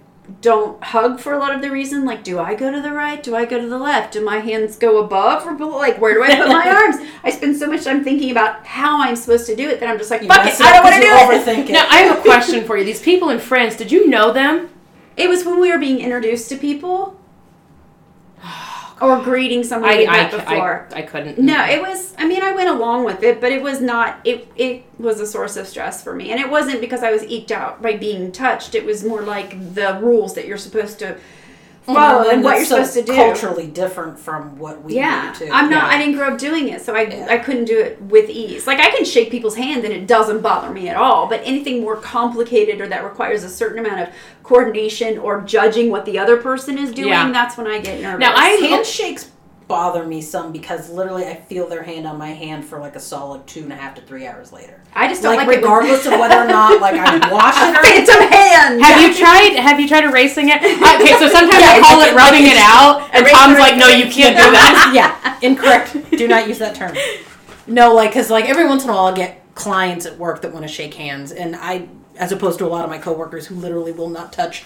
Speaker 2: don't hug for a lot of the reason like do I go to the right? Do I go to the left? Do my hands go above or below? Like where do I put my arms? I spend so much time thinking about how I'm supposed to do it that I'm just like
Speaker 3: You
Speaker 2: fuck
Speaker 3: mess
Speaker 2: it. I don't want to
Speaker 3: up
Speaker 2: do
Speaker 3: 'cause
Speaker 2: it.
Speaker 3: It.
Speaker 4: now i have a question for you these people in france did you know them
Speaker 2: It was when we were being introduced to people or greeting somebody
Speaker 4: I, I,
Speaker 2: before.
Speaker 4: I, I couldn't
Speaker 2: no, it was. I mean, I went along with it, but it was not. It it was a source of stress for me, and it wasn't because I was eked out by being touched. It was more like the rules that you're supposed to
Speaker 3: Well,
Speaker 2: and what you're
Speaker 3: so
Speaker 2: supposed to do.
Speaker 3: Culturally different from what we
Speaker 2: Yeah,
Speaker 3: do too.
Speaker 2: I'm not.
Speaker 4: Yeah.
Speaker 2: I didn't grow up doing it, so I
Speaker 3: Yeah.
Speaker 2: I couldn't do it with ease. Like I can shake people's hand and it doesn't bother me at all. But anything more complicated or that requires a certain amount of coordination or judging what the other person is doing,
Speaker 4: Yeah.
Speaker 2: that's when I get nervous.
Speaker 4: Now, I-
Speaker 3: handshakes bother me some because literally I feel their hand on my hand for like a solid two and a half to three hours later.
Speaker 2: I just don't
Speaker 3: Like,
Speaker 2: like, it when-
Speaker 3: regardless of whether or not like I'm washing or
Speaker 2: phantom hand.
Speaker 4: have you tried have you tried erasing it okay so sometimes i call
Speaker 3: it's
Speaker 4: it
Speaker 3: like
Speaker 4: rubbing it out and tom's like no you can't do that
Speaker 3: yeah, incorrect. Do not use that term. No, like because like every once in a while I get clients at work that want to shake hands, and I, as opposed to a lot of my coworkers who literally will not touch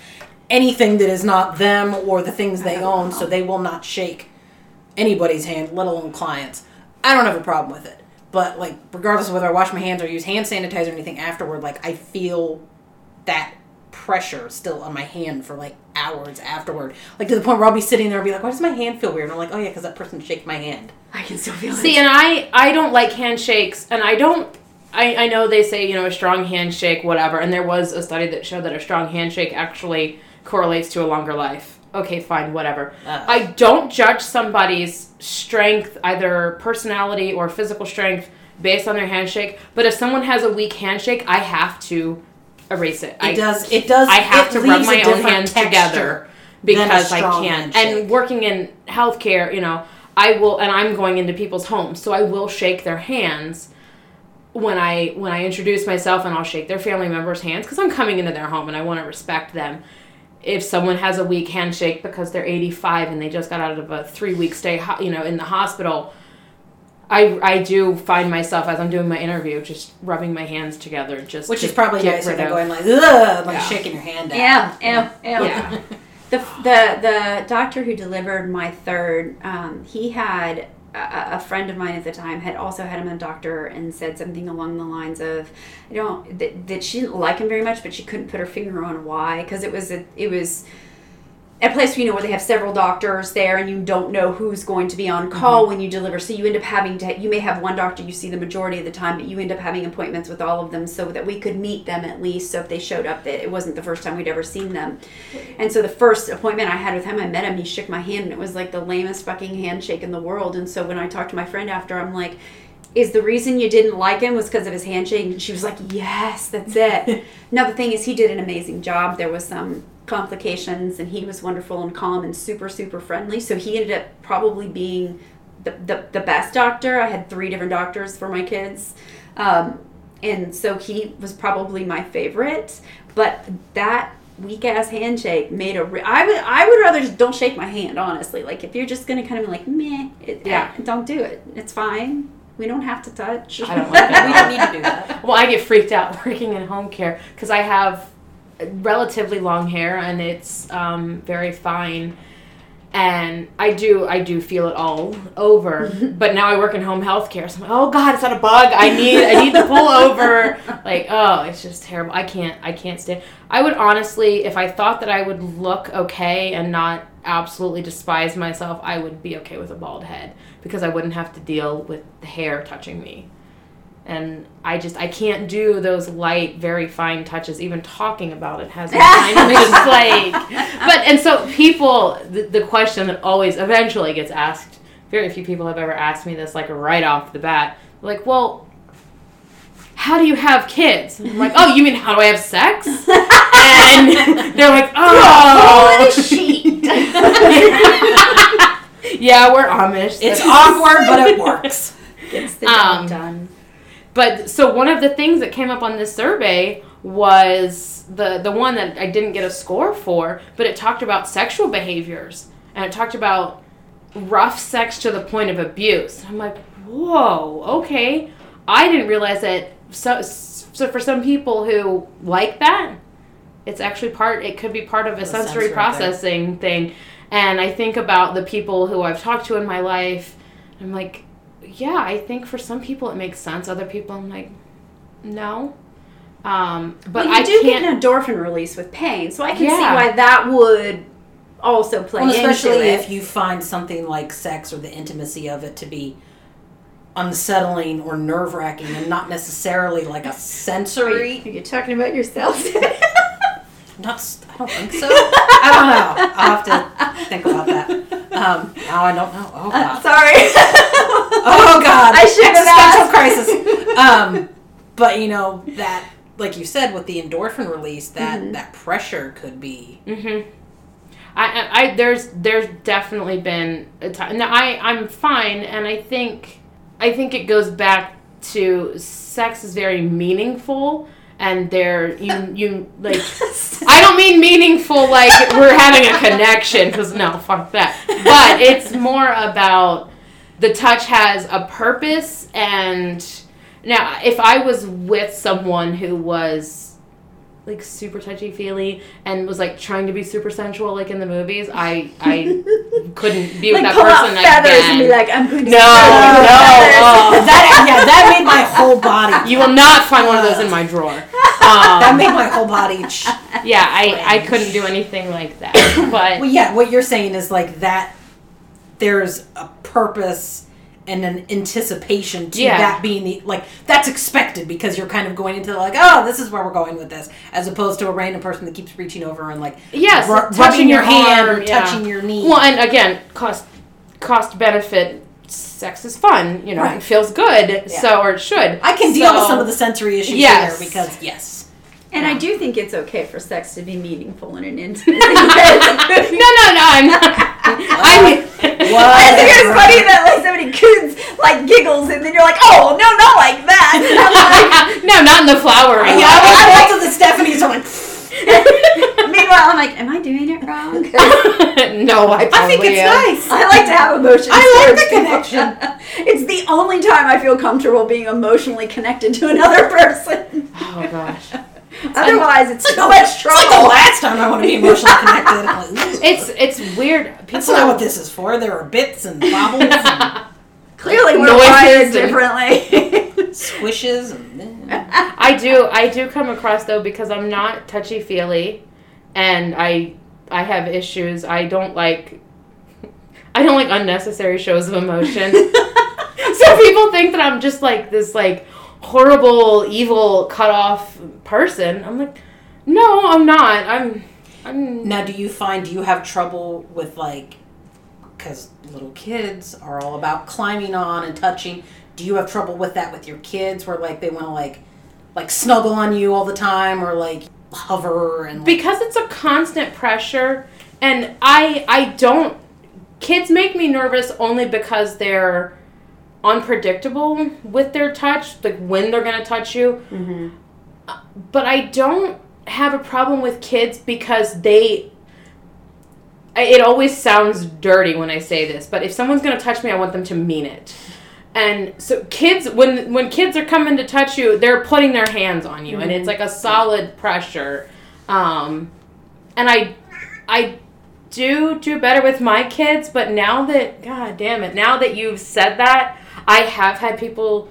Speaker 3: anything that is not them or the things they own, so they will not shake anybody's hand, let alone clients. I don't have a problem with it, but like regardless of whether I wash my hands or use hand sanitizer or anything afterward, like I feel that pressure still on my hand for like hours afterward. Like to the point where I'll be sitting there and be like, why does my hand feel weird? And I'm like, oh yeah, because that person shaked my hand.
Speaker 2: I can still feel it.
Speaker 4: See, and I I don't like handshakes, and I don't. I, I know they say you know a strong handshake, whatever, and there was a study that showed that a strong handshake actually correlates to a longer life. Okay, fine, whatever.
Speaker 3: Uh.
Speaker 4: I don't judge somebody's strength, either personality or physical strength, based on their handshake. But if someone has a weak handshake, I have to erase it.
Speaker 3: It
Speaker 4: I
Speaker 3: does. It does.
Speaker 4: I have to rub my own hands together because I can't.
Speaker 3: handshake.
Speaker 4: And working in healthcare, you know, I will, and I'm going into people's homes, so I will shake their hands when I when I introduce myself, and I'll shake their family members' hands because I'm coming into their home and I want to respect them. If someone has a weak handshake because they're 85 and they just got out of a three week stay, you know, in the hospital. I, I do find myself as I'm doing my interview just rubbing my hands together, just
Speaker 3: which
Speaker 4: to
Speaker 3: is probably
Speaker 4: get
Speaker 3: nicer
Speaker 4: rid
Speaker 3: than
Speaker 4: of-
Speaker 3: going like, ugh, like
Speaker 4: Yeah.
Speaker 3: shaking your hand out.
Speaker 2: Yeah, yeah, yeah.
Speaker 4: Yeah.
Speaker 2: The, the the doctor who delivered my third, um, he had a, friend of mine at the time had also had him a doctor and said something along the lines of, I don't that, that she didn't like him very much, but she couldn't put her finger on why because it was a, it was a place you know where they have several doctors there and you don't know who's going to be on call mm-hmm. when you deliver. So you end up having to you may have one doctor you see the majority of the time but you end up having appointments with all of them so that we could meet them at least. So if they showed up that it wasn't the first time we'd ever seen them. And so the first appointment i had with him i met him he shook my hand and it was like the lamest fucking handshake in the world. And so when i talked to my friend after i'm like is the reason you didn't like him was because of his handshake? And she was like yes that's it. Now the thing is he did an amazing job. There was some complications and he was wonderful and calm and super super friendly so he ended up probably being the, the, the best doctor i had three different doctors for my kids um, and so he was probably my favorite but that weak ass handshake made a re- I would I would rather just don't shake my hand honestly like if you're just gonna kind of be like meh it,
Speaker 4: Yeah.
Speaker 2: don't do it it's fine We don't have to touch.
Speaker 4: I don't like that.
Speaker 3: we don't need to do that.
Speaker 4: Well, I get freaked out working in home care because I have relatively long hair and it's um, very fine, and I do I do feel it all over. but now I work in home health care, so I'm like, oh god, it's not a bug. I need I need to pull over. Like oh, it's just terrible. I can't I can't stand. I would honestly, if I thought that I would look okay and not absolutely despise myself, I would be okay with a bald head because I wouldn't have to deal with the hair touching me and I just I can't do those light, very fine touches. Even talking about it has me kind of just like. But and so people, the, the question that always eventually gets asked. Very few people have ever asked me this like right off the bat. Like, well, how do you have kids? I'm like, oh, you mean how do I have sex? And they're like, oh, yeah, we're Amish.
Speaker 3: It's awkward, but it works.
Speaker 2: Gets the job
Speaker 4: Um,
Speaker 2: done.
Speaker 4: But so one of the things that came up on this survey was the the one that I didn't get a score for, but it talked about sexual behaviors and it talked about rough sex to the point of abuse. I'm like, whoa, okay. I didn't realize that. So, so for some people who like that, it's actually part. It could be part of a sensory
Speaker 3: sensory thing.
Speaker 4: processing thing. And I think about the people who I've talked to in my life. I'm like, yeah, I think for some people it makes sense. Other people, I'm like, no. Um, but
Speaker 2: But you
Speaker 4: I
Speaker 2: do
Speaker 4: can't.
Speaker 2: get an endorphin release with pain, so I can see why that would also play
Speaker 3: Well, especially
Speaker 2: into it.
Speaker 3: Especially if you find something like sex or the intimacy of it to be unsettling or nerve wracking and not necessarily like a
Speaker 2: Are
Speaker 3: sensory.
Speaker 2: you, are you talking about yourself?
Speaker 3: Not, s- I don't think so. I don't know. I'll have to think about that. Um, now I don't know. Oh
Speaker 2: Uh,
Speaker 3: god.
Speaker 2: sorry.
Speaker 3: Oh god.
Speaker 2: I should have
Speaker 3: Existential crisis. Um, but you know that, like you said, with the endorphin release, that
Speaker 2: Mhm.
Speaker 3: that pressure could be.
Speaker 4: Mm-hmm. I, I, I there's there's definitely been a time. Now I I'm fine, and I think I think it goes back to sex is very meaningful, and there you you like I don't mean meaningful like we're having a connection because no fuck that, but it's more about the touch has a purpose and now if I was with someone who was like super touchy feely and was like trying to be super sensual like in the movies I I couldn't be with
Speaker 2: like
Speaker 4: that
Speaker 2: pull out
Speaker 4: person
Speaker 2: feathers
Speaker 4: again.
Speaker 2: and be like, I'm going to
Speaker 4: No, no, oh.
Speaker 3: that yeah, that made my whole body.
Speaker 4: you will not find one of those in my drawer.
Speaker 3: that
Speaker 4: Um,
Speaker 3: made my whole body. ch-
Speaker 4: yeah, I, I couldn't do anything like that. But
Speaker 3: Well, yeah, what you're saying is like that. There's a purpose and an anticipation to
Speaker 4: Yeah.
Speaker 3: that being the like that's expected because you're kind of going into like oh this is where we're going with this as opposed to a random person that keeps reaching over and like
Speaker 4: yes, touching
Speaker 3: rubbing your,
Speaker 4: your
Speaker 3: hand
Speaker 4: arm,
Speaker 3: or
Speaker 4: yeah.
Speaker 3: touching your knee.
Speaker 4: Well, and again, cost cost benefit. Sex is fun, you know.
Speaker 3: Right.
Speaker 4: It feels good, so or it should.
Speaker 3: I can deal with some of the sensory issues
Speaker 4: Yes.
Speaker 3: here because yes.
Speaker 2: And I do think it's okay for sex to be meaningful and an intimacy.
Speaker 4: no, no, no. I'm not. I mean,
Speaker 2: I think it's funny that like somebody coots like giggles and then you're like, oh no, not like that.
Speaker 4: no, not in the flower.
Speaker 3: Yeah, I, I looked at the Stephanie's and went.
Speaker 2: Meanwhile, I'm like, am I doing it wrong?
Speaker 4: no, I.
Speaker 3: I think it's
Speaker 4: am.
Speaker 3: nice.
Speaker 2: I like to have emotions.
Speaker 3: I like the connection.
Speaker 2: it's the only time I feel comfortable being emotionally connected to another person.
Speaker 4: Oh gosh,
Speaker 2: Otherwise, it's
Speaker 3: like,
Speaker 2: much
Speaker 3: it's like the last time I want to be emotionally connected. Like,
Speaker 4: it's it's weird. People
Speaker 3: That's not what this is for. There are bits and bobbles and
Speaker 2: Clearly, we're wired differently.
Speaker 3: swishes and
Speaker 4: I do I do come across though because I'm not touchy feely, and I I have issues. I don't like I don't like unnecessary shows of emotion. so people think that I'm just like this like horrible evil cut off person. I'm like, no, I'm not. I'm I'm
Speaker 3: Now, do you find do you have trouble with like because little kids are all about climbing on and touching? Do you have trouble with that with your kids, where like they want to like like snuggle on you all the time, or like hover and like,
Speaker 4: because it's a constant pressure and i i don't kids make me nervous only because they're unpredictable with their touch like when they're going to touch you
Speaker 2: Mhm.
Speaker 4: but i don't have a problem with kids because they it always sounds dirty when i say this but if someone's going to touch me i want them to mean it And so kids when when kids are coming to touch you, they're putting their hands on you and it's like a solid pressure. Um and I I do do better with my kids, but now that god damn it, now that you've said that, I have had people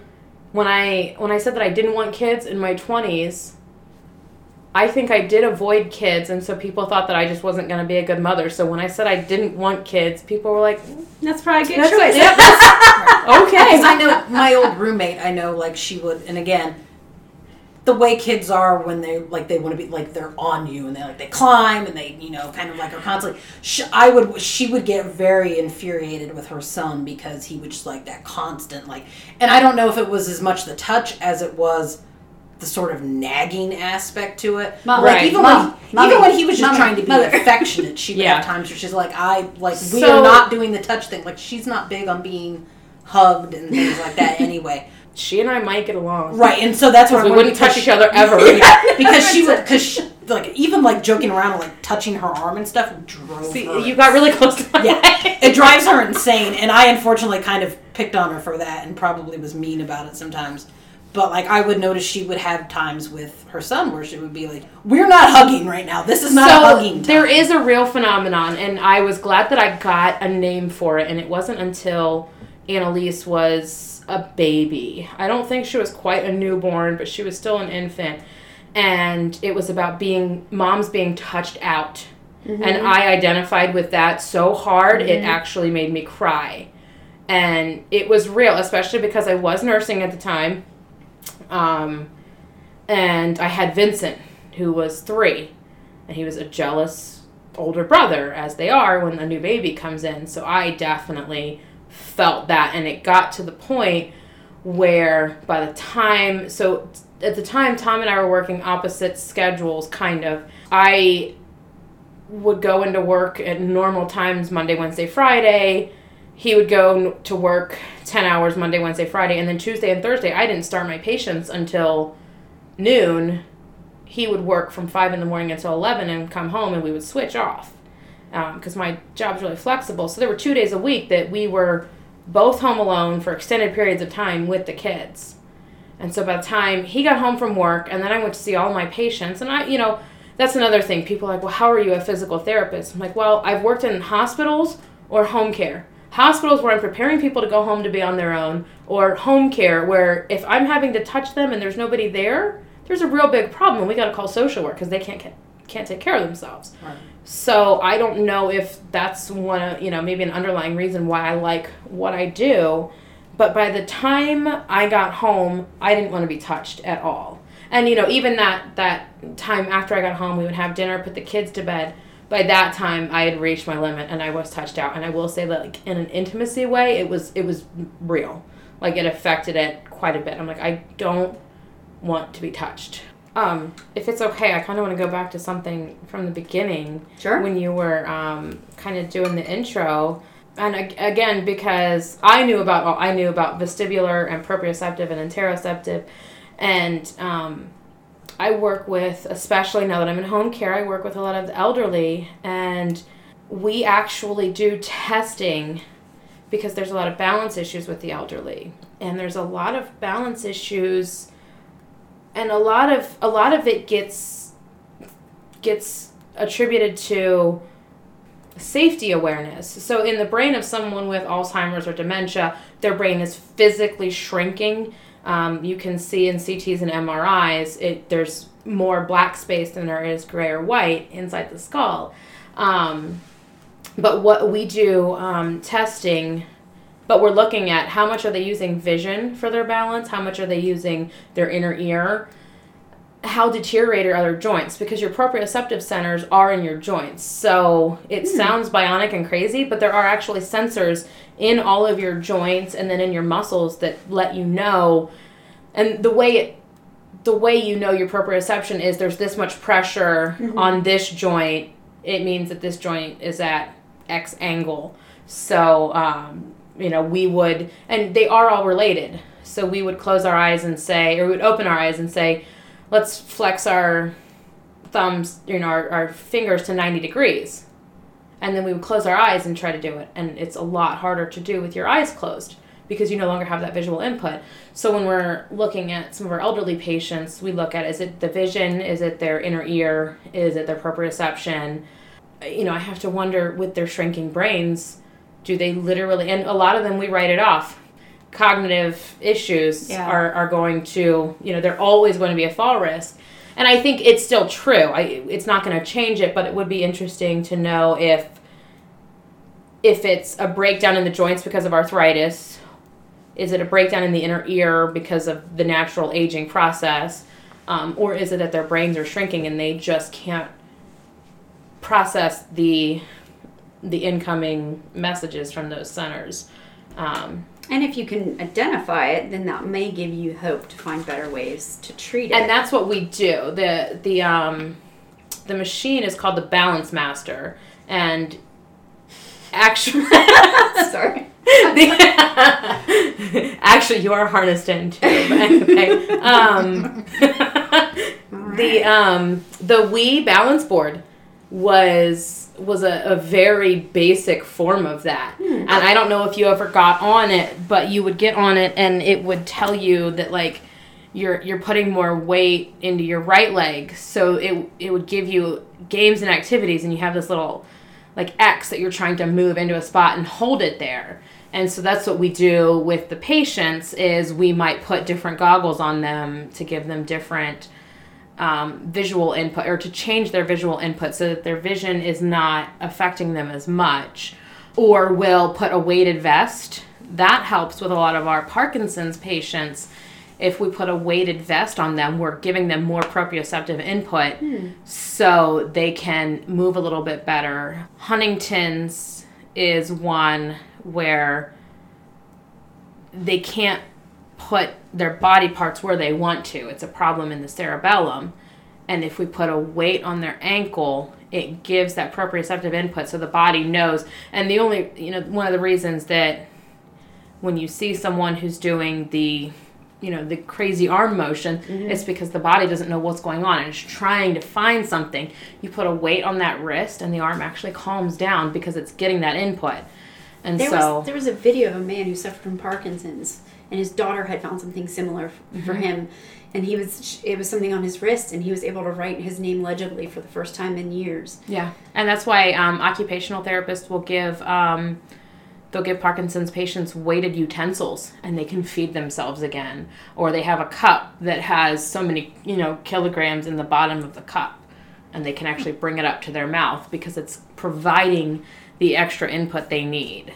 Speaker 4: when I when I said that I didn't want kids in my 20s, I think I did avoid kids and so people thought that I just wasn't going to be a good mother. So when I said I didn't want kids, people were like,
Speaker 2: That's probably a good
Speaker 4: That's
Speaker 2: choice.
Speaker 4: it. Yep, that's- okay.
Speaker 3: Because I know my old roommate, I know like she would, and again, the way kids are when they like they want to be like they're on you and they like they climb and they you know kind of like are constantly. Sh I would she would get very infuriated with her son because he would just like that constant like, and I don't know if it was as much the touch as it was the sort of nagging aspect to it.
Speaker 2: Mom,
Speaker 3: like
Speaker 4: Right.
Speaker 3: even
Speaker 2: Mom,
Speaker 3: when
Speaker 2: mommy,
Speaker 3: even when he was just trying to be
Speaker 2: mother.
Speaker 3: affectionate, she would
Speaker 4: Yeah.
Speaker 3: have times where she's like, I like we
Speaker 4: So-
Speaker 3: are not doing the touch thing. Like she's not big on being hugged and things like that anyway.
Speaker 4: She and I might get along.
Speaker 3: Right, and so that's what
Speaker 4: We wouldn't touch each other ever.
Speaker 3: Yeah, because she would, because like even like joking around and like touching her arm and stuff drove
Speaker 4: See,
Speaker 3: her.
Speaker 4: you got really close to my
Speaker 3: Yeah,
Speaker 4: leg.
Speaker 3: it drives her insane, and I unfortunately kind of picked on her for that, and probably was mean about it sometimes. But like I would notice, she would have times with her son where she would be like, "We're not hugging right now. This is not
Speaker 4: so
Speaker 3: a hugging." Time.
Speaker 4: there is a real phenomenon, and I was glad that I got a name for it, and it wasn't until Annalise was a baby. I don't think she was quite a newborn, but she was still an infant, and it was about being moms being touched out, and I identified with that so hard it actually made me cry, and it was real, especially because I was nursing at the time, um, and I had Vincent who was three. And he was a jealous older brother as they are when a new baby comes in. So i definitely felt that and it got to the point where by the time so at the time tom and i were working opposite schedules kind of i would go into work at normal times monday wednesday friday. He would go to work 10 hours monday wednesday friday and then tuesday and thursday i didn't start my patients until noon. He would work from 5 in the morning until 11 and come home and we would switch off Um, because my job's really flexible. So there were two days a week that we were both home alone for extended periods of time with the kids. And so by the time he got home from work and then i went to see all my patients and i you know that's another thing. People are like well how are you a physical therapist? I'm like well i've worked in hospitals or home care. Hospitals where i'm preparing people to go home to be on their own or home care where if i'm having to touch them and there's nobody there there's a real big problem and we got to call social work because they can't can't take care of themselves.
Speaker 3: Right.
Speaker 4: so i don't know if that's one of you know maybe an underlying reason why i like what i do but by the time i got home i didn't want to be touched at all. And you know even that that time after i got home we would have dinner put the kids to bed. By that time i had reached my limit and i was touched out. And i will say that like in an intimacy way it was it was real. Like it affected it quite a bit. I'm like i don't want to be touched um, if it's okay i kind of want to go back to something from the beginning
Speaker 2: Sure.
Speaker 4: when you were um, kind of doing the intro and ag- again because i knew about all i knew about vestibular and proprioceptive and interoceptive and um, i work with especially now that i'm in home care i work with a lot of the elderly and we actually do testing because there's a lot of balance issues with the elderly and there's a lot of balance issues and a lot of a lot of it gets gets attributed to safety awareness. So in the brain of someone with Alzheimer's or dementia, their brain is physically shrinking. Um, you can see in CTs and MRIs, it there's more black space than there is gray or white inside the skull. Um, but what we do um, testing, but we're looking at how much are they using vision for their balance, how much are they using their inner ear, how deteriorated are their joints because your proprioceptive centers are in your joints. So it sounds bionic and crazy, but there are actually sensors in all of your joints and then in your muscles that let you know. And the way it the way you know your proprioception is there's this much pressure on this joint. It means that this joint is at X angle. So um, you know, we would and they are all related. So we would close our eyes and say or we would open our eyes and say, let's flex our thumbs, you know, our, our fingers to 90 degrees. And then we would close our eyes and try to do it. And it's a lot harder to do with your eyes closed because you no longer have that visual input. So when we're looking at some of our elderly patients, we look at is it the vision, is it their inner ear, is it their proprioception? You know, I have to wonder with their shrinking brains, do they literally and a lot of them we write it off. Cognitive issues
Speaker 2: Yeah.
Speaker 4: are, are going to, you know, they're always going to be a fall risk. And I think it's still true. I, it's not going to change it, but it would be interesting to know if if it's a breakdown in the joints because of arthritis, is it a breakdown in the inner ear because of the natural aging process, um, or is it that their brains are shrinking and they just can't process the the incoming messages from those centers? Um,
Speaker 2: And if you can identify it, then that may give you hope to find better ways to treat it.
Speaker 4: and that's what we do. the the um, The machine is called the Balance Master, and actually.
Speaker 2: Sorry.
Speaker 4: The- actually, you are harnessed in too. Um, the um, the Wii balance board was was a, a very basic form of that, hmm. and I don't know if you ever got on it, but you would get on it, and it would tell you that like you're you're putting more weight into your right leg, so it it would give you games and activities, and you have this little like X that you're trying to move into a spot and hold it there. And so that's what we do with the patients is we might put different goggles on them to give them different um, visual input or to change their visual input so that their vision is not affecting them as much. Or we'll put a weighted vest. That helps with a lot of our Parkinson's patients. If we put a weighted vest on them, we're giving them more proprioceptive input so they can move a little bit better. Huntington's is one where they can't put their body parts where they want to. It's a problem in the cerebellum. And if we put a weight on their ankle, it gives that proprioceptive input so the body knows. And the only, you know, one of the reasons that when you see someone who's doing the you know the crazy arm motion mm-hmm. it's because the body doesn't know what's going on and it's trying to find something you put a weight on that wrist and the arm actually calms down because it's getting that input and
Speaker 2: There
Speaker 4: so
Speaker 2: was there was a video of a man who suffered from Parkinson's, and his daughter had found something similar f- for
Speaker 4: Mm-hmm.
Speaker 2: him, and he was it was something on his wrist, and he was able to write his name legibly for the first time in years.
Speaker 4: Yeah, and that's why um, occupational therapists will give um, they'll give Parkinson's patients weighted utensils, and they can feed themselves again, or they have a cup that has so many you know kilograms in the bottom of the cup, and they can actually bring it up to their mouth because it's providing the extra input they need.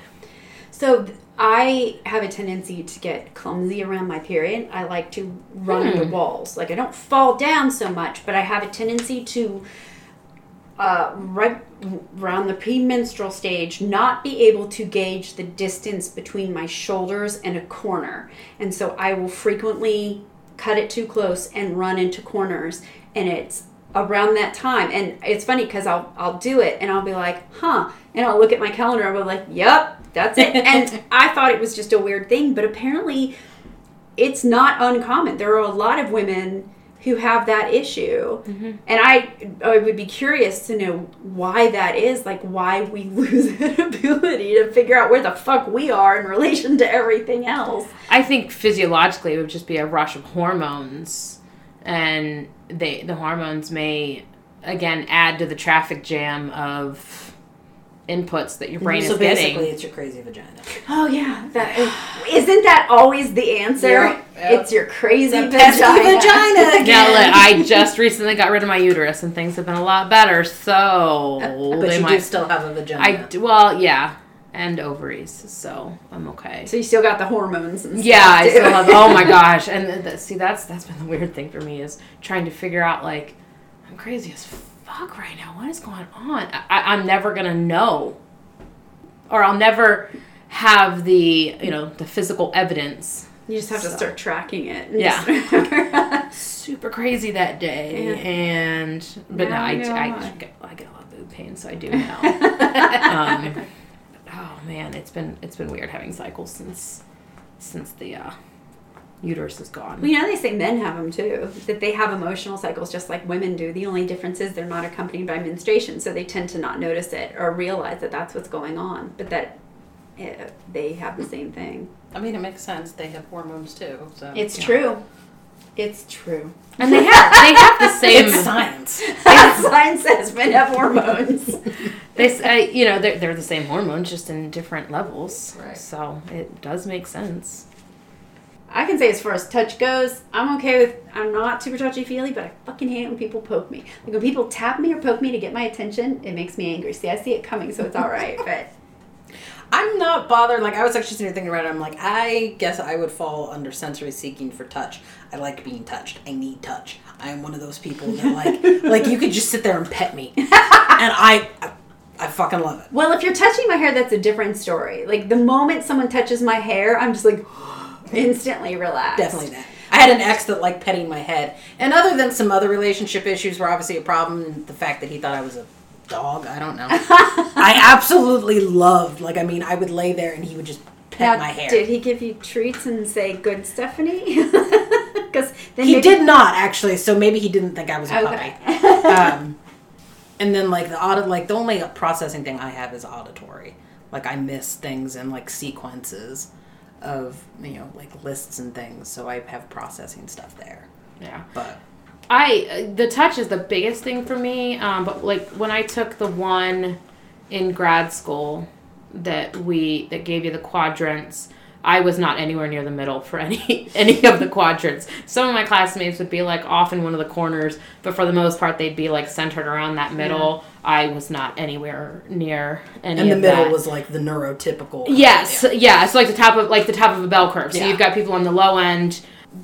Speaker 2: So I have a tendency to get clumsy around my period. I like to run into walls. Like I don't fall down so much, but I have a tendency to uh, right around the premenstrual stage, not be able to gauge the distance between my shoulders and a corner, and so I will frequently cut it too close and run into corners, and it's around that time. And it's funny because I'll I'll do it and I'll be like, huh, and I'll look at my calendar and I'll be like, yep, that's it. and I thought it was just a weird thing, but apparently it's not uncommon. There are a lot of women who have that issue. Mm-hmm. And I, I would be curious to know why that is, like why we lose that ability to figure out where the fuck we are in relation to everything else.
Speaker 4: I think physiologically it would just be a rush of hormones, and they the hormones may again add to the traffic jam of inputs that your mm-hmm. brain is.
Speaker 3: so
Speaker 4: is
Speaker 3: basically,
Speaker 4: getting.
Speaker 3: it's your crazy vagina.
Speaker 2: Oh yeah, that isn't that always the answer?
Speaker 3: Yep, yep.
Speaker 2: It's your crazy
Speaker 3: Pesky
Speaker 2: vagina.
Speaker 3: vagina again.
Speaker 4: Now, look, I just recently got rid of my uterus, and things have been a lot better. So uh,
Speaker 3: but
Speaker 4: they
Speaker 3: you
Speaker 4: might.
Speaker 3: do still have a vagina.
Speaker 4: I d- well, yeah, and ovaries, so I'm okay.
Speaker 2: So you still got the hormones and stuff.
Speaker 4: Yeah, I
Speaker 2: too.
Speaker 4: still have. Oh my gosh! And th- th- see, that's that's been the weird thing for me is trying to figure out like I'm crazy as fuck right now. What is going on? I, I- I'm never gonna know, or I'll never have the you know the physical evidence.
Speaker 2: You just have to start tracking it.
Speaker 4: Yeah. Super crazy that day,
Speaker 2: Yeah.
Speaker 4: and but
Speaker 2: Now
Speaker 4: no, I,
Speaker 2: know
Speaker 4: I, get, I get a lot of boob pain, so I do now. um, oh man, it's been it's been weird having cycles since since the uh, uterus is gone.
Speaker 2: Well, you know, they say men have them too. That they have emotional cycles just like women do. The only difference is they're not accompanied by menstruation, so they tend to not notice it or realize that that's what's going on. But that eh, they have the same thing.
Speaker 3: I mean, it makes sense. They have hormones too. So
Speaker 2: It's
Speaker 3: yeah.
Speaker 2: true. It's true.
Speaker 4: And they have they have the same.
Speaker 3: It's science.
Speaker 2: Science says men have hormones.
Speaker 4: They, s- uh, you know, they're, they're the same hormones, just in different levels.
Speaker 3: Right.
Speaker 4: So it does make sense.
Speaker 2: I can say as far as touch goes, I'm okay with. I'm not super touchy feely, but I fucking hate it when people poke me. Like when people tap me or poke me to get my attention, it makes me angry. See, I see it coming, so it's all right. But
Speaker 3: I'm not bothered. Like I was actually sitting thinking about it. I'm like, I guess I would fall under sensory seeking for touch. I like being touched. I need touch. I am one of those people that like, like you could just sit there and pet me, and I, I, I fucking love it.
Speaker 2: well, if you're touching my hair, that's a different story. Like the moment someone touches my hair, I'm just like instantly relaxed.
Speaker 3: Definitely that. I had an ex that liked petting my head, and other than some other relationship issues were obviously a problem, the fact that he thought I was a dog, I don't know. I absolutely loved. Like, I mean, I would lay there and he would just pet
Speaker 2: Now,
Speaker 3: my hair.
Speaker 2: did he give you treats and say "Good Stephanie"? Because then
Speaker 3: He
Speaker 2: maybe-
Speaker 3: did not actually, so maybe he didn't think I was a
Speaker 2: Okay.
Speaker 3: puppy. um, and then like the audit, like the only processing thing I have is auditory. Like I miss things and, like sequences of you know like lists and things, so I have processing stuff there.
Speaker 4: Yeah.
Speaker 3: But
Speaker 4: I the touch is the biggest thing for me. Um, but like when I took the one in grad school that we that gave you the quadrants, I was not anywhere near the middle for any any of the quadrants. Some of my classmates would be like off in one of the corners, but for the most part they'd be like centered around that middle. I was not anywhere near any
Speaker 3: and the middle
Speaker 4: that.
Speaker 3: was like the neurotypical.
Speaker 4: Yes, yeah. It's like the top of like the top of a bell curve. So
Speaker 3: Yeah.
Speaker 4: you've got people on the low end,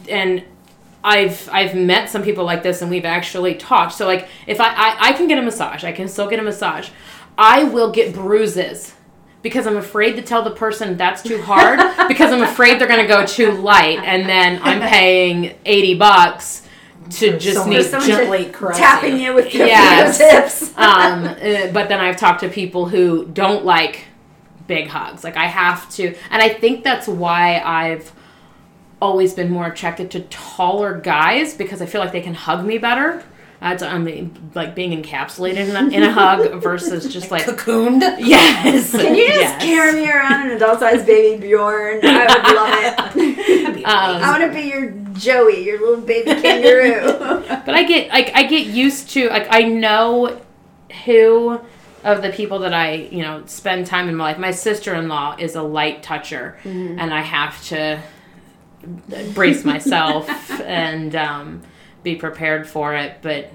Speaker 4: and I've I've met some people like this, and we've actually talked. So like if I, I I can get a massage, I can still get a massage. I will get bruises because I'm afraid to tell the person that's too hard because I'm afraid they're gonna go too light, and then I'm paying eighty bucks to just
Speaker 3: someone
Speaker 4: need
Speaker 3: gently
Speaker 2: tapping
Speaker 3: you.
Speaker 2: you with your
Speaker 4: Yes.
Speaker 2: fingertips.
Speaker 4: um, uh, but then I've talked to people who don't like big hugs. Like I have to, and I think that's why I've always been more attracted to taller guys because I feel like they can hug me better. That's I mean, like being encapsulated in a, in a hug versus just like
Speaker 3: cocooned.
Speaker 4: yes.
Speaker 2: Can you just
Speaker 4: yes.
Speaker 2: carry me around an adult-sized BabyBjörn? I would love it.
Speaker 4: Um,
Speaker 2: I want to be your Joey, your little baby kangaroo.
Speaker 4: but I get like I get used to like I know who of the people that I you know spend time in my life. My sister in law is a light toucher, and I have to brace myself and um, be prepared for it. But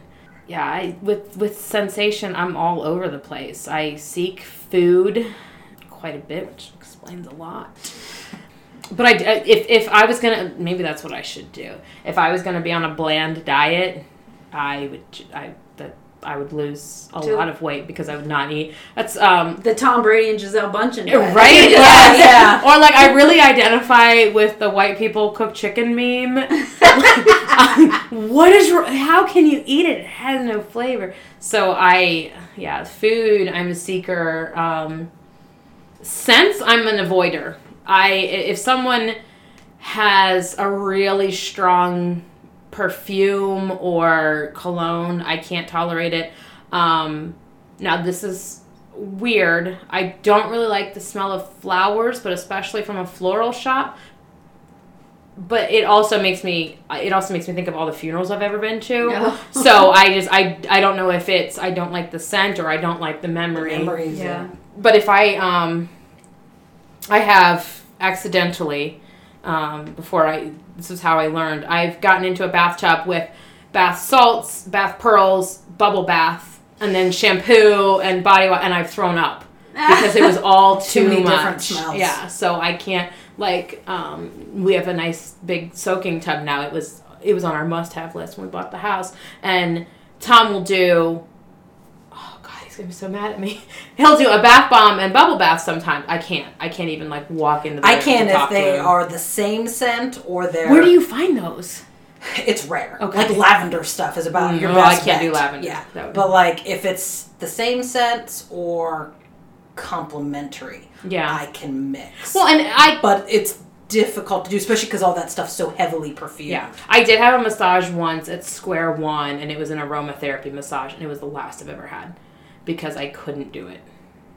Speaker 4: yeah, I with with sensation, I'm all over the place. I seek food quite a bit, which explains a lot. But I, if, if I was gonna, maybe that's what I should do. If I was gonna be on a bland diet, I would, I that I would lose a lot of weight because I would not eat. That's um,
Speaker 2: the Tom Brady and Gisele Bündchen. diet.
Speaker 4: right?
Speaker 3: Yeah,
Speaker 4: Yes. Or like I really identify with the white people cook chicken meme. What is? How can you eat it? It has no flavor. So I, yeah, food. I'm a seeker. Um, sense. I'm an avoider. I if someone has a really strong perfume or cologne, I can't tolerate it. Um, now this is weird. I don't really like the smell of flowers, but especially from a floral shop. But it also makes me it also makes me think of all the funerals I've ever been to.
Speaker 2: No.
Speaker 4: so I just I I don't know if it's I don't like the scent or I don't like the memory.
Speaker 3: Memories.
Speaker 2: Yeah.
Speaker 4: But if I um I have accidentally um before I this is how I learned. I've gotten into a bathtub with bath salts, bath pearls, bubble bath, and then shampoo and body wash and I've thrown up because it was all too,
Speaker 3: Too many
Speaker 4: much.
Speaker 3: different smells.
Speaker 4: Yeah, so I can't like um we have a nice big soaking tub now. It was it was on our must have list when we bought the house and Tom will do oh god he's gonna be so mad at me he'll do a bath bomb and bubble bath sometimes i can't i can't even like walk into
Speaker 3: the
Speaker 4: I
Speaker 3: can if they
Speaker 4: him.
Speaker 3: are the same scent or they're.
Speaker 4: where do you find those
Speaker 3: It's rare.
Speaker 4: Okay.
Speaker 3: Like lavender stuff is about
Speaker 4: Mm,
Speaker 3: your
Speaker 4: oh,
Speaker 3: best
Speaker 4: I can't do lavender.
Speaker 3: Yeah, but like if it's the same scents or complementary,
Speaker 4: yeah
Speaker 3: I can mix.
Speaker 4: well and i
Speaker 3: but it's difficult to do, especially because all that stuff's so heavily perfumed.
Speaker 4: yeah i did have a massage once at square one and it was an aromatherapy massage and it was the last i've ever had because i couldn't do it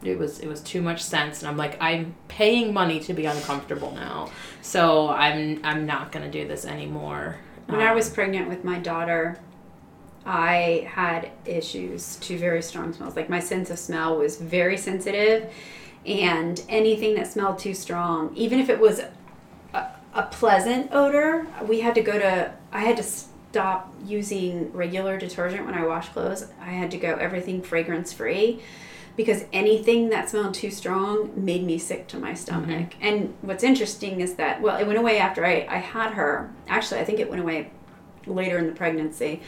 Speaker 4: it was it was too much sense and i'm like i'm paying money to be uncomfortable now so i'm i'm not gonna do this anymore
Speaker 2: When I
Speaker 4: Um,
Speaker 2: was pregnant with my daughter, I had issues to very strong smells. Like my sense of smell was very sensitive, and anything that smelled too strong, even if it was a, a pleasant odor, we had to go to. I had to stop using regular detergent when I wash clothes. I had to go everything fragrance free. Because anything that smelled too strong made me sick to my stomach. And what's interesting is that, well, it went away after I, I had her. Actually, I think it went away later in the pregnancy.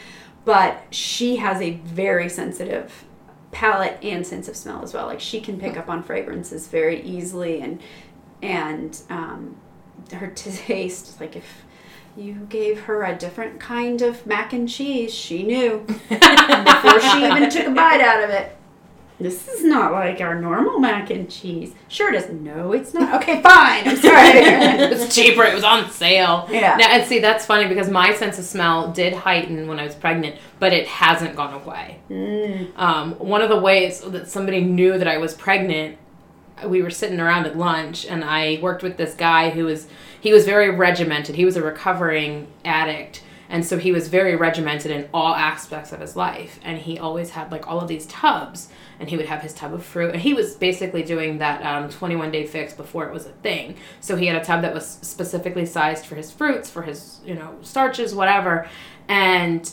Speaker 2: But she has a very sensitive palate and sense of smell as well. Like she can pick up on fragrances very easily, and and um, her taste. Is like if you gave her a different kind of mac and cheese, she knew before she even took a bite out of it. This is not like our normal mac and cheese. Sure, it is. No, it's not. Okay, fine. I'm sorry.
Speaker 4: it was cheaper it was on sale
Speaker 2: Yeah.
Speaker 4: now, and see that's funny because my sense of smell did heighten when i was pregnant but it hasn't gone away
Speaker 2: Mm.
Speaker 4: um, one of the ways that somebody knew that I was pregnant, we were sitting around at lunch, and I worked with this guy who was he was very regimented. He was a recovering addict, and so he was very regimented in all aspects of his life. And he always had like all of these tubs, and he would have his tub of fruit, and he was basically doing that um, 21 day fix before it was a thing. So he had a tub that was specifically sized for his fruits, for his you know starches, whatever, and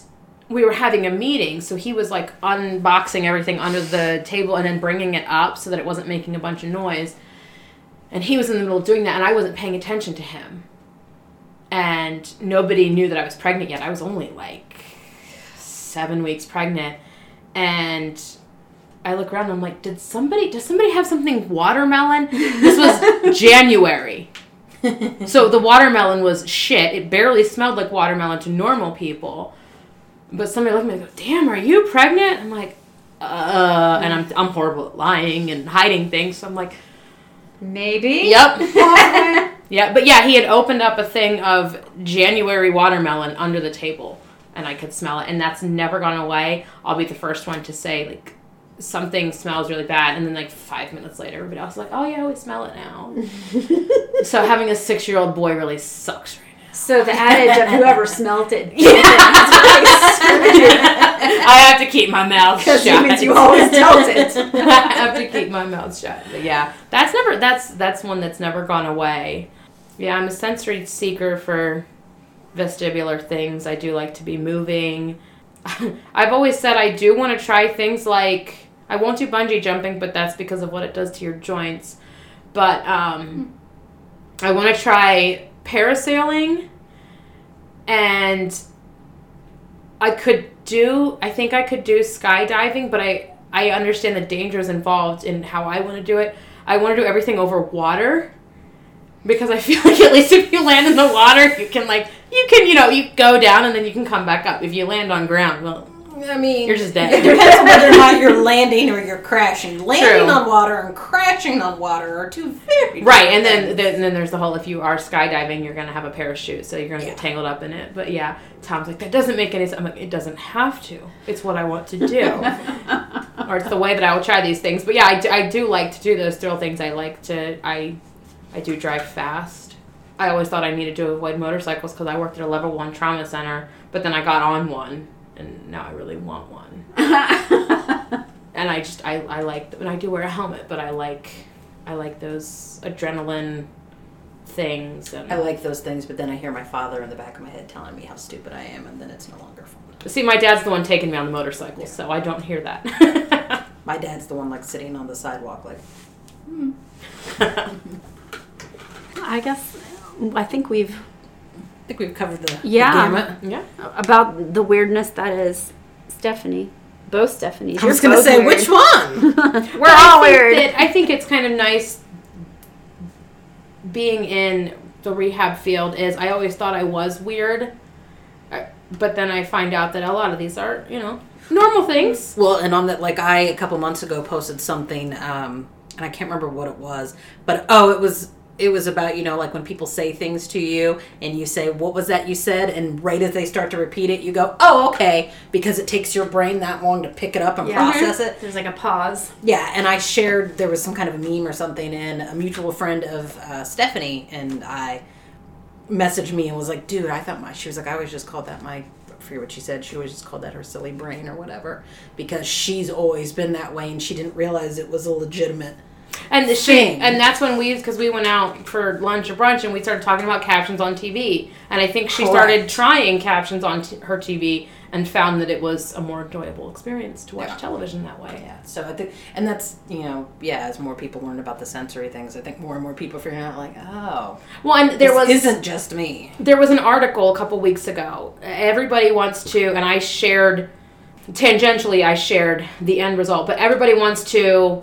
Speaker 4: we were having a meeting, so he was like unboxing everything under the table and then bringing it up so that it wasn't making a bunch of noise. And he was in the middle of doing that, and I wasn't paying attention to him. And nobody knew that I was pregnant yet. I was only like seven weeks pregnant. And I look around and I'm like, did somebody, does somebody have something watermelon? This was January. So the watermelon was shit. It barely smelled like watermelon to normal people. But somebody looked at me and go, "Damn, are you pregnant?" I'm like, "Uh," and I'm I'm horrible at lying and hiding things. So I'm like,
Speaker 2: Maybe.
Speaker 4: "Yep." yeah, but yeah, he had opened up a thing of January watermelon under the table, and I could smell it, and that's never gone away. I'll be the first one to say like something smells really bad, and then like five minutes later, everybody else is like, "Oh yeah, we smell it now." so having a six year old boy really sucks right now.
Speaker 2: So the adage of whoever smelt it,
Speaker 4: I have to keep my mouth
Speaker 2: because
Speaker 4: shut.
Speaker 2: means you always dealt it.
Speaker 4: I have to keep my mouth shut. But yeah, that's never that's that's one that's never gone away. Yeah, I'm a sensory seeker for vestibular things. I do like to be moving. I've always said I do want to try things like I won't do bungee jumping, but that's because of what it does to your joints. But um, I want to try parasailing, and I could do. I think I could do skydiving, but I I understand the dangers involved in how I want to do it. I want to do everything over water because I feel like at least if you land in the water, you can like you can you know you go down and then you can come back up. If you land on ground, well,
Speaker 3: I mean,
Speaker 4: You're just dead.
Speaker 3: It depends on whether or not you're landing or you're crashing. Landing
Speaker 4: True.
Speaker 3: on water and crashing on water are two very
Speaker 4: right. And then then, then there's the whole if you are skydiving, you're gonna have a parachute, so you're gonna
Speaker 3: Yeah.
Speaker 4: get tangled up in it. But yeah, Tom's like that doesn't make any sense. I'm like it doesn't have to. It's what I want to do. or it's the way that I will try these things. But yeah, I do, I do like to do those thrill things. I like to I I do drive fast. I always thought I needed to avoid motorcycles because I worked at a level one trauma center, but then I got on one, and now I really want one. And I just I, I like and I do wear a helmet, but I like I like those adrenaline things and
Speaker 3: I like those things, but then I hear my father in the back of my head telling me how stupid I am, and then it's no longer fun.
Speaker 4: see my dad's the one taking me on the motorcycle, so I don't hear that.
Speaker 3: My dad's the one like sitting on the sidewalk, like hmm.
Speaker 2: I guess I think we've
Speaker 3: I think we've covered the, the
Speaker 2: Yeah.
Speaker 3: gamut.
Speaker 4: yeah.
Speaker 2: about the weirdness that is Stephanie. Both Stephanies.
Speaker 3: I was
Speaker 2: You're
Speaker 3: gonna say
Speaker 2: weird.
Speaker 3: which one?
Speaker 2: We're all
Speaker 4: I
Speaker 2: weird.
Speaker 4: that- I think it's kind of nice being in the rehab field. Is I always thought I was weird, but then I find out that a lot of these are you know normal things.
Speaker 3: Well, and on that, like I a couple months ago posted something, um, and I can't remember what it was, but oh, it was it was about you know like when people say things to you and you say what was that you said and right as they start to repeat it you go oh okay because it takes your brain that long to pick it up and
Speaker 2: Yeah.
Speaker 3: process it
Speaker 2: There's like a pause.
Speaker 3: yeah and i shared there was some kind of a meme or something and a mutual friend of uh, stephanie and i messaged me and was like dude i thought my she was like i always just called that my I forget what she said she always just called that her silly brain or whatever because she's always been that way and she didn't realize it was a legitimate
Speaker 4: And the
Speaker 3: Thing.
Speaker 4: she, and that's when we, because we went out for lunch or brunch, and we started talking about captions on TV. And I think she started trying captions on t- her TV and found that it was a more enjoyable experience to watch
Speaker 3: Yeah.
Speaker 4: television that way.
Speaker 3: Yeah, so I think, and that's you know, yeah. As more people learn about the sensory things, I think more and more people are figuring out like, oh,
Speaker 4: Well, and there
Speaker 3: this
Speaker 4: was
Speaker 3: isn't just me.
Speaker 4: there was an article a couple weeks ago. Everybody wants to, and I shared tangentially, I shared the end result, but everybody wants to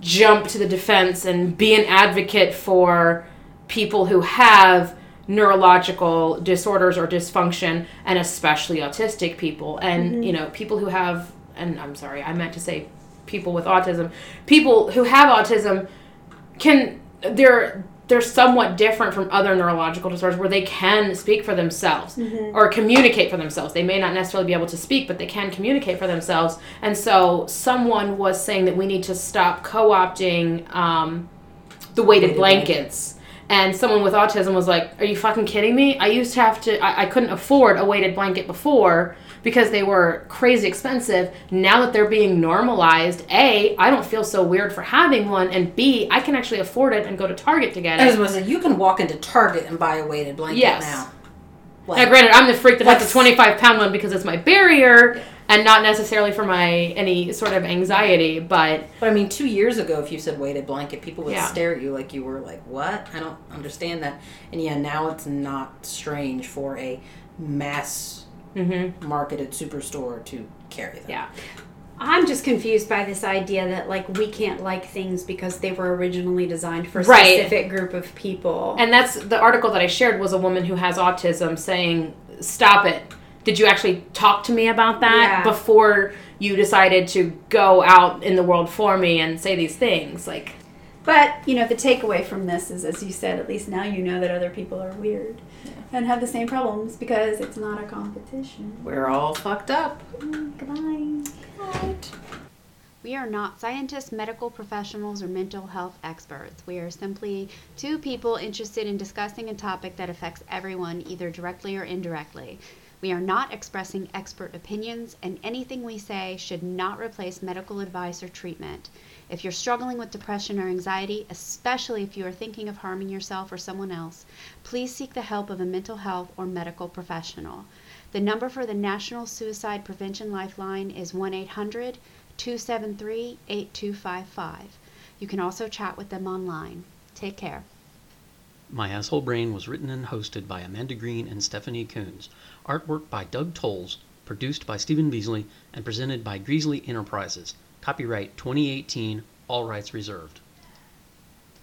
Speaker 4: jump to the defense and be an advocate for people who have neurological disorders or dysfunction, and especially autistic people, and mm-hmm. you know, people who have, and I'm sorry, I meant to say people with autism, people who have autism can they're they're somewhat different from other neurological disorders where they can speak for themselves or communicate for themselves. They may not necessarily be able to speak, but they can communicate for themselves. And so, someone was saying that we need to stop co-opting um, the weighted
Speaker 3: Weighted
Speaker 4: blankets. And someone with autism was like, "Are you fucking kidding me? I used to have to. I, I couldn't afford a weighted blanket before." Because they were crazy expensive. Now that they're being normalized, A, I don't feel so weird for having one, and B, I can actually afford it and go to Target to get it.
Speaker 3: was gonna you can walk into Target and buy a weighted blanket
Speaker 4: Yes.
Speaker 3: now.
Speaker 4: Now, granted, I'm the freak that has the 25 pound one because it's my barrier and not necessarily for my any sort of anxiety. But
Speaker 3: but I mean, two years ago, if you said weighted blanket, people would
Speaker 4: Yeah.
Speaker 3: stare at you like you were like, "What? I don't understand that." And yeah, now it's not strange for a mass
Speaker 4: mhm,
Speaker 3: marketed superstore to carry them.
Speaker 4: yeah,
Speaker 2: I'm just confused by this idea that like we can't like things because they were originally designed for a
Speaker 4: Right.
Speaker 2: specific group of people.
Speaker 4: and that's the article that I shared was a woman who has autism saying, "Stop it." Did you actually talk to me about that
Speaker 2: Yeah.
Speaker 4: before you decided to go out in the world for me and say these things? Like,
Speaker 2: But you know, the takeaway from this is, as you said, at least now you know that other people are weird and have the same problems because it's not a competition.
Speaker 3: We're all fucked up.
Speaker 2: Mm, Goodbye.
Speaker 5: We are not scientists, medical professionals, or mental health experts. We are simply two people interested in discussing a topic that affects everyone, either directly or indirectly. We are not expressing expert opinions, and anything we say should not replace medical advice or treatment. If you're struggling with depression or anxiety, especially if you are thinking of harming yourself or someone else, please seek the help of a mental health or medical professional. The number for the National Suicide Prevention Lifeline is 1 800 273 8255. You can also chat with them online. Take care.
Speaker 1: My Asshole Brain was written and hosted by Amanda Green and Stephanie Coons. Artwork by Doug Tolles, produced by Stephen Beasley, and presented by Greasley Enterprises. Copyright 2018, all rights reserved.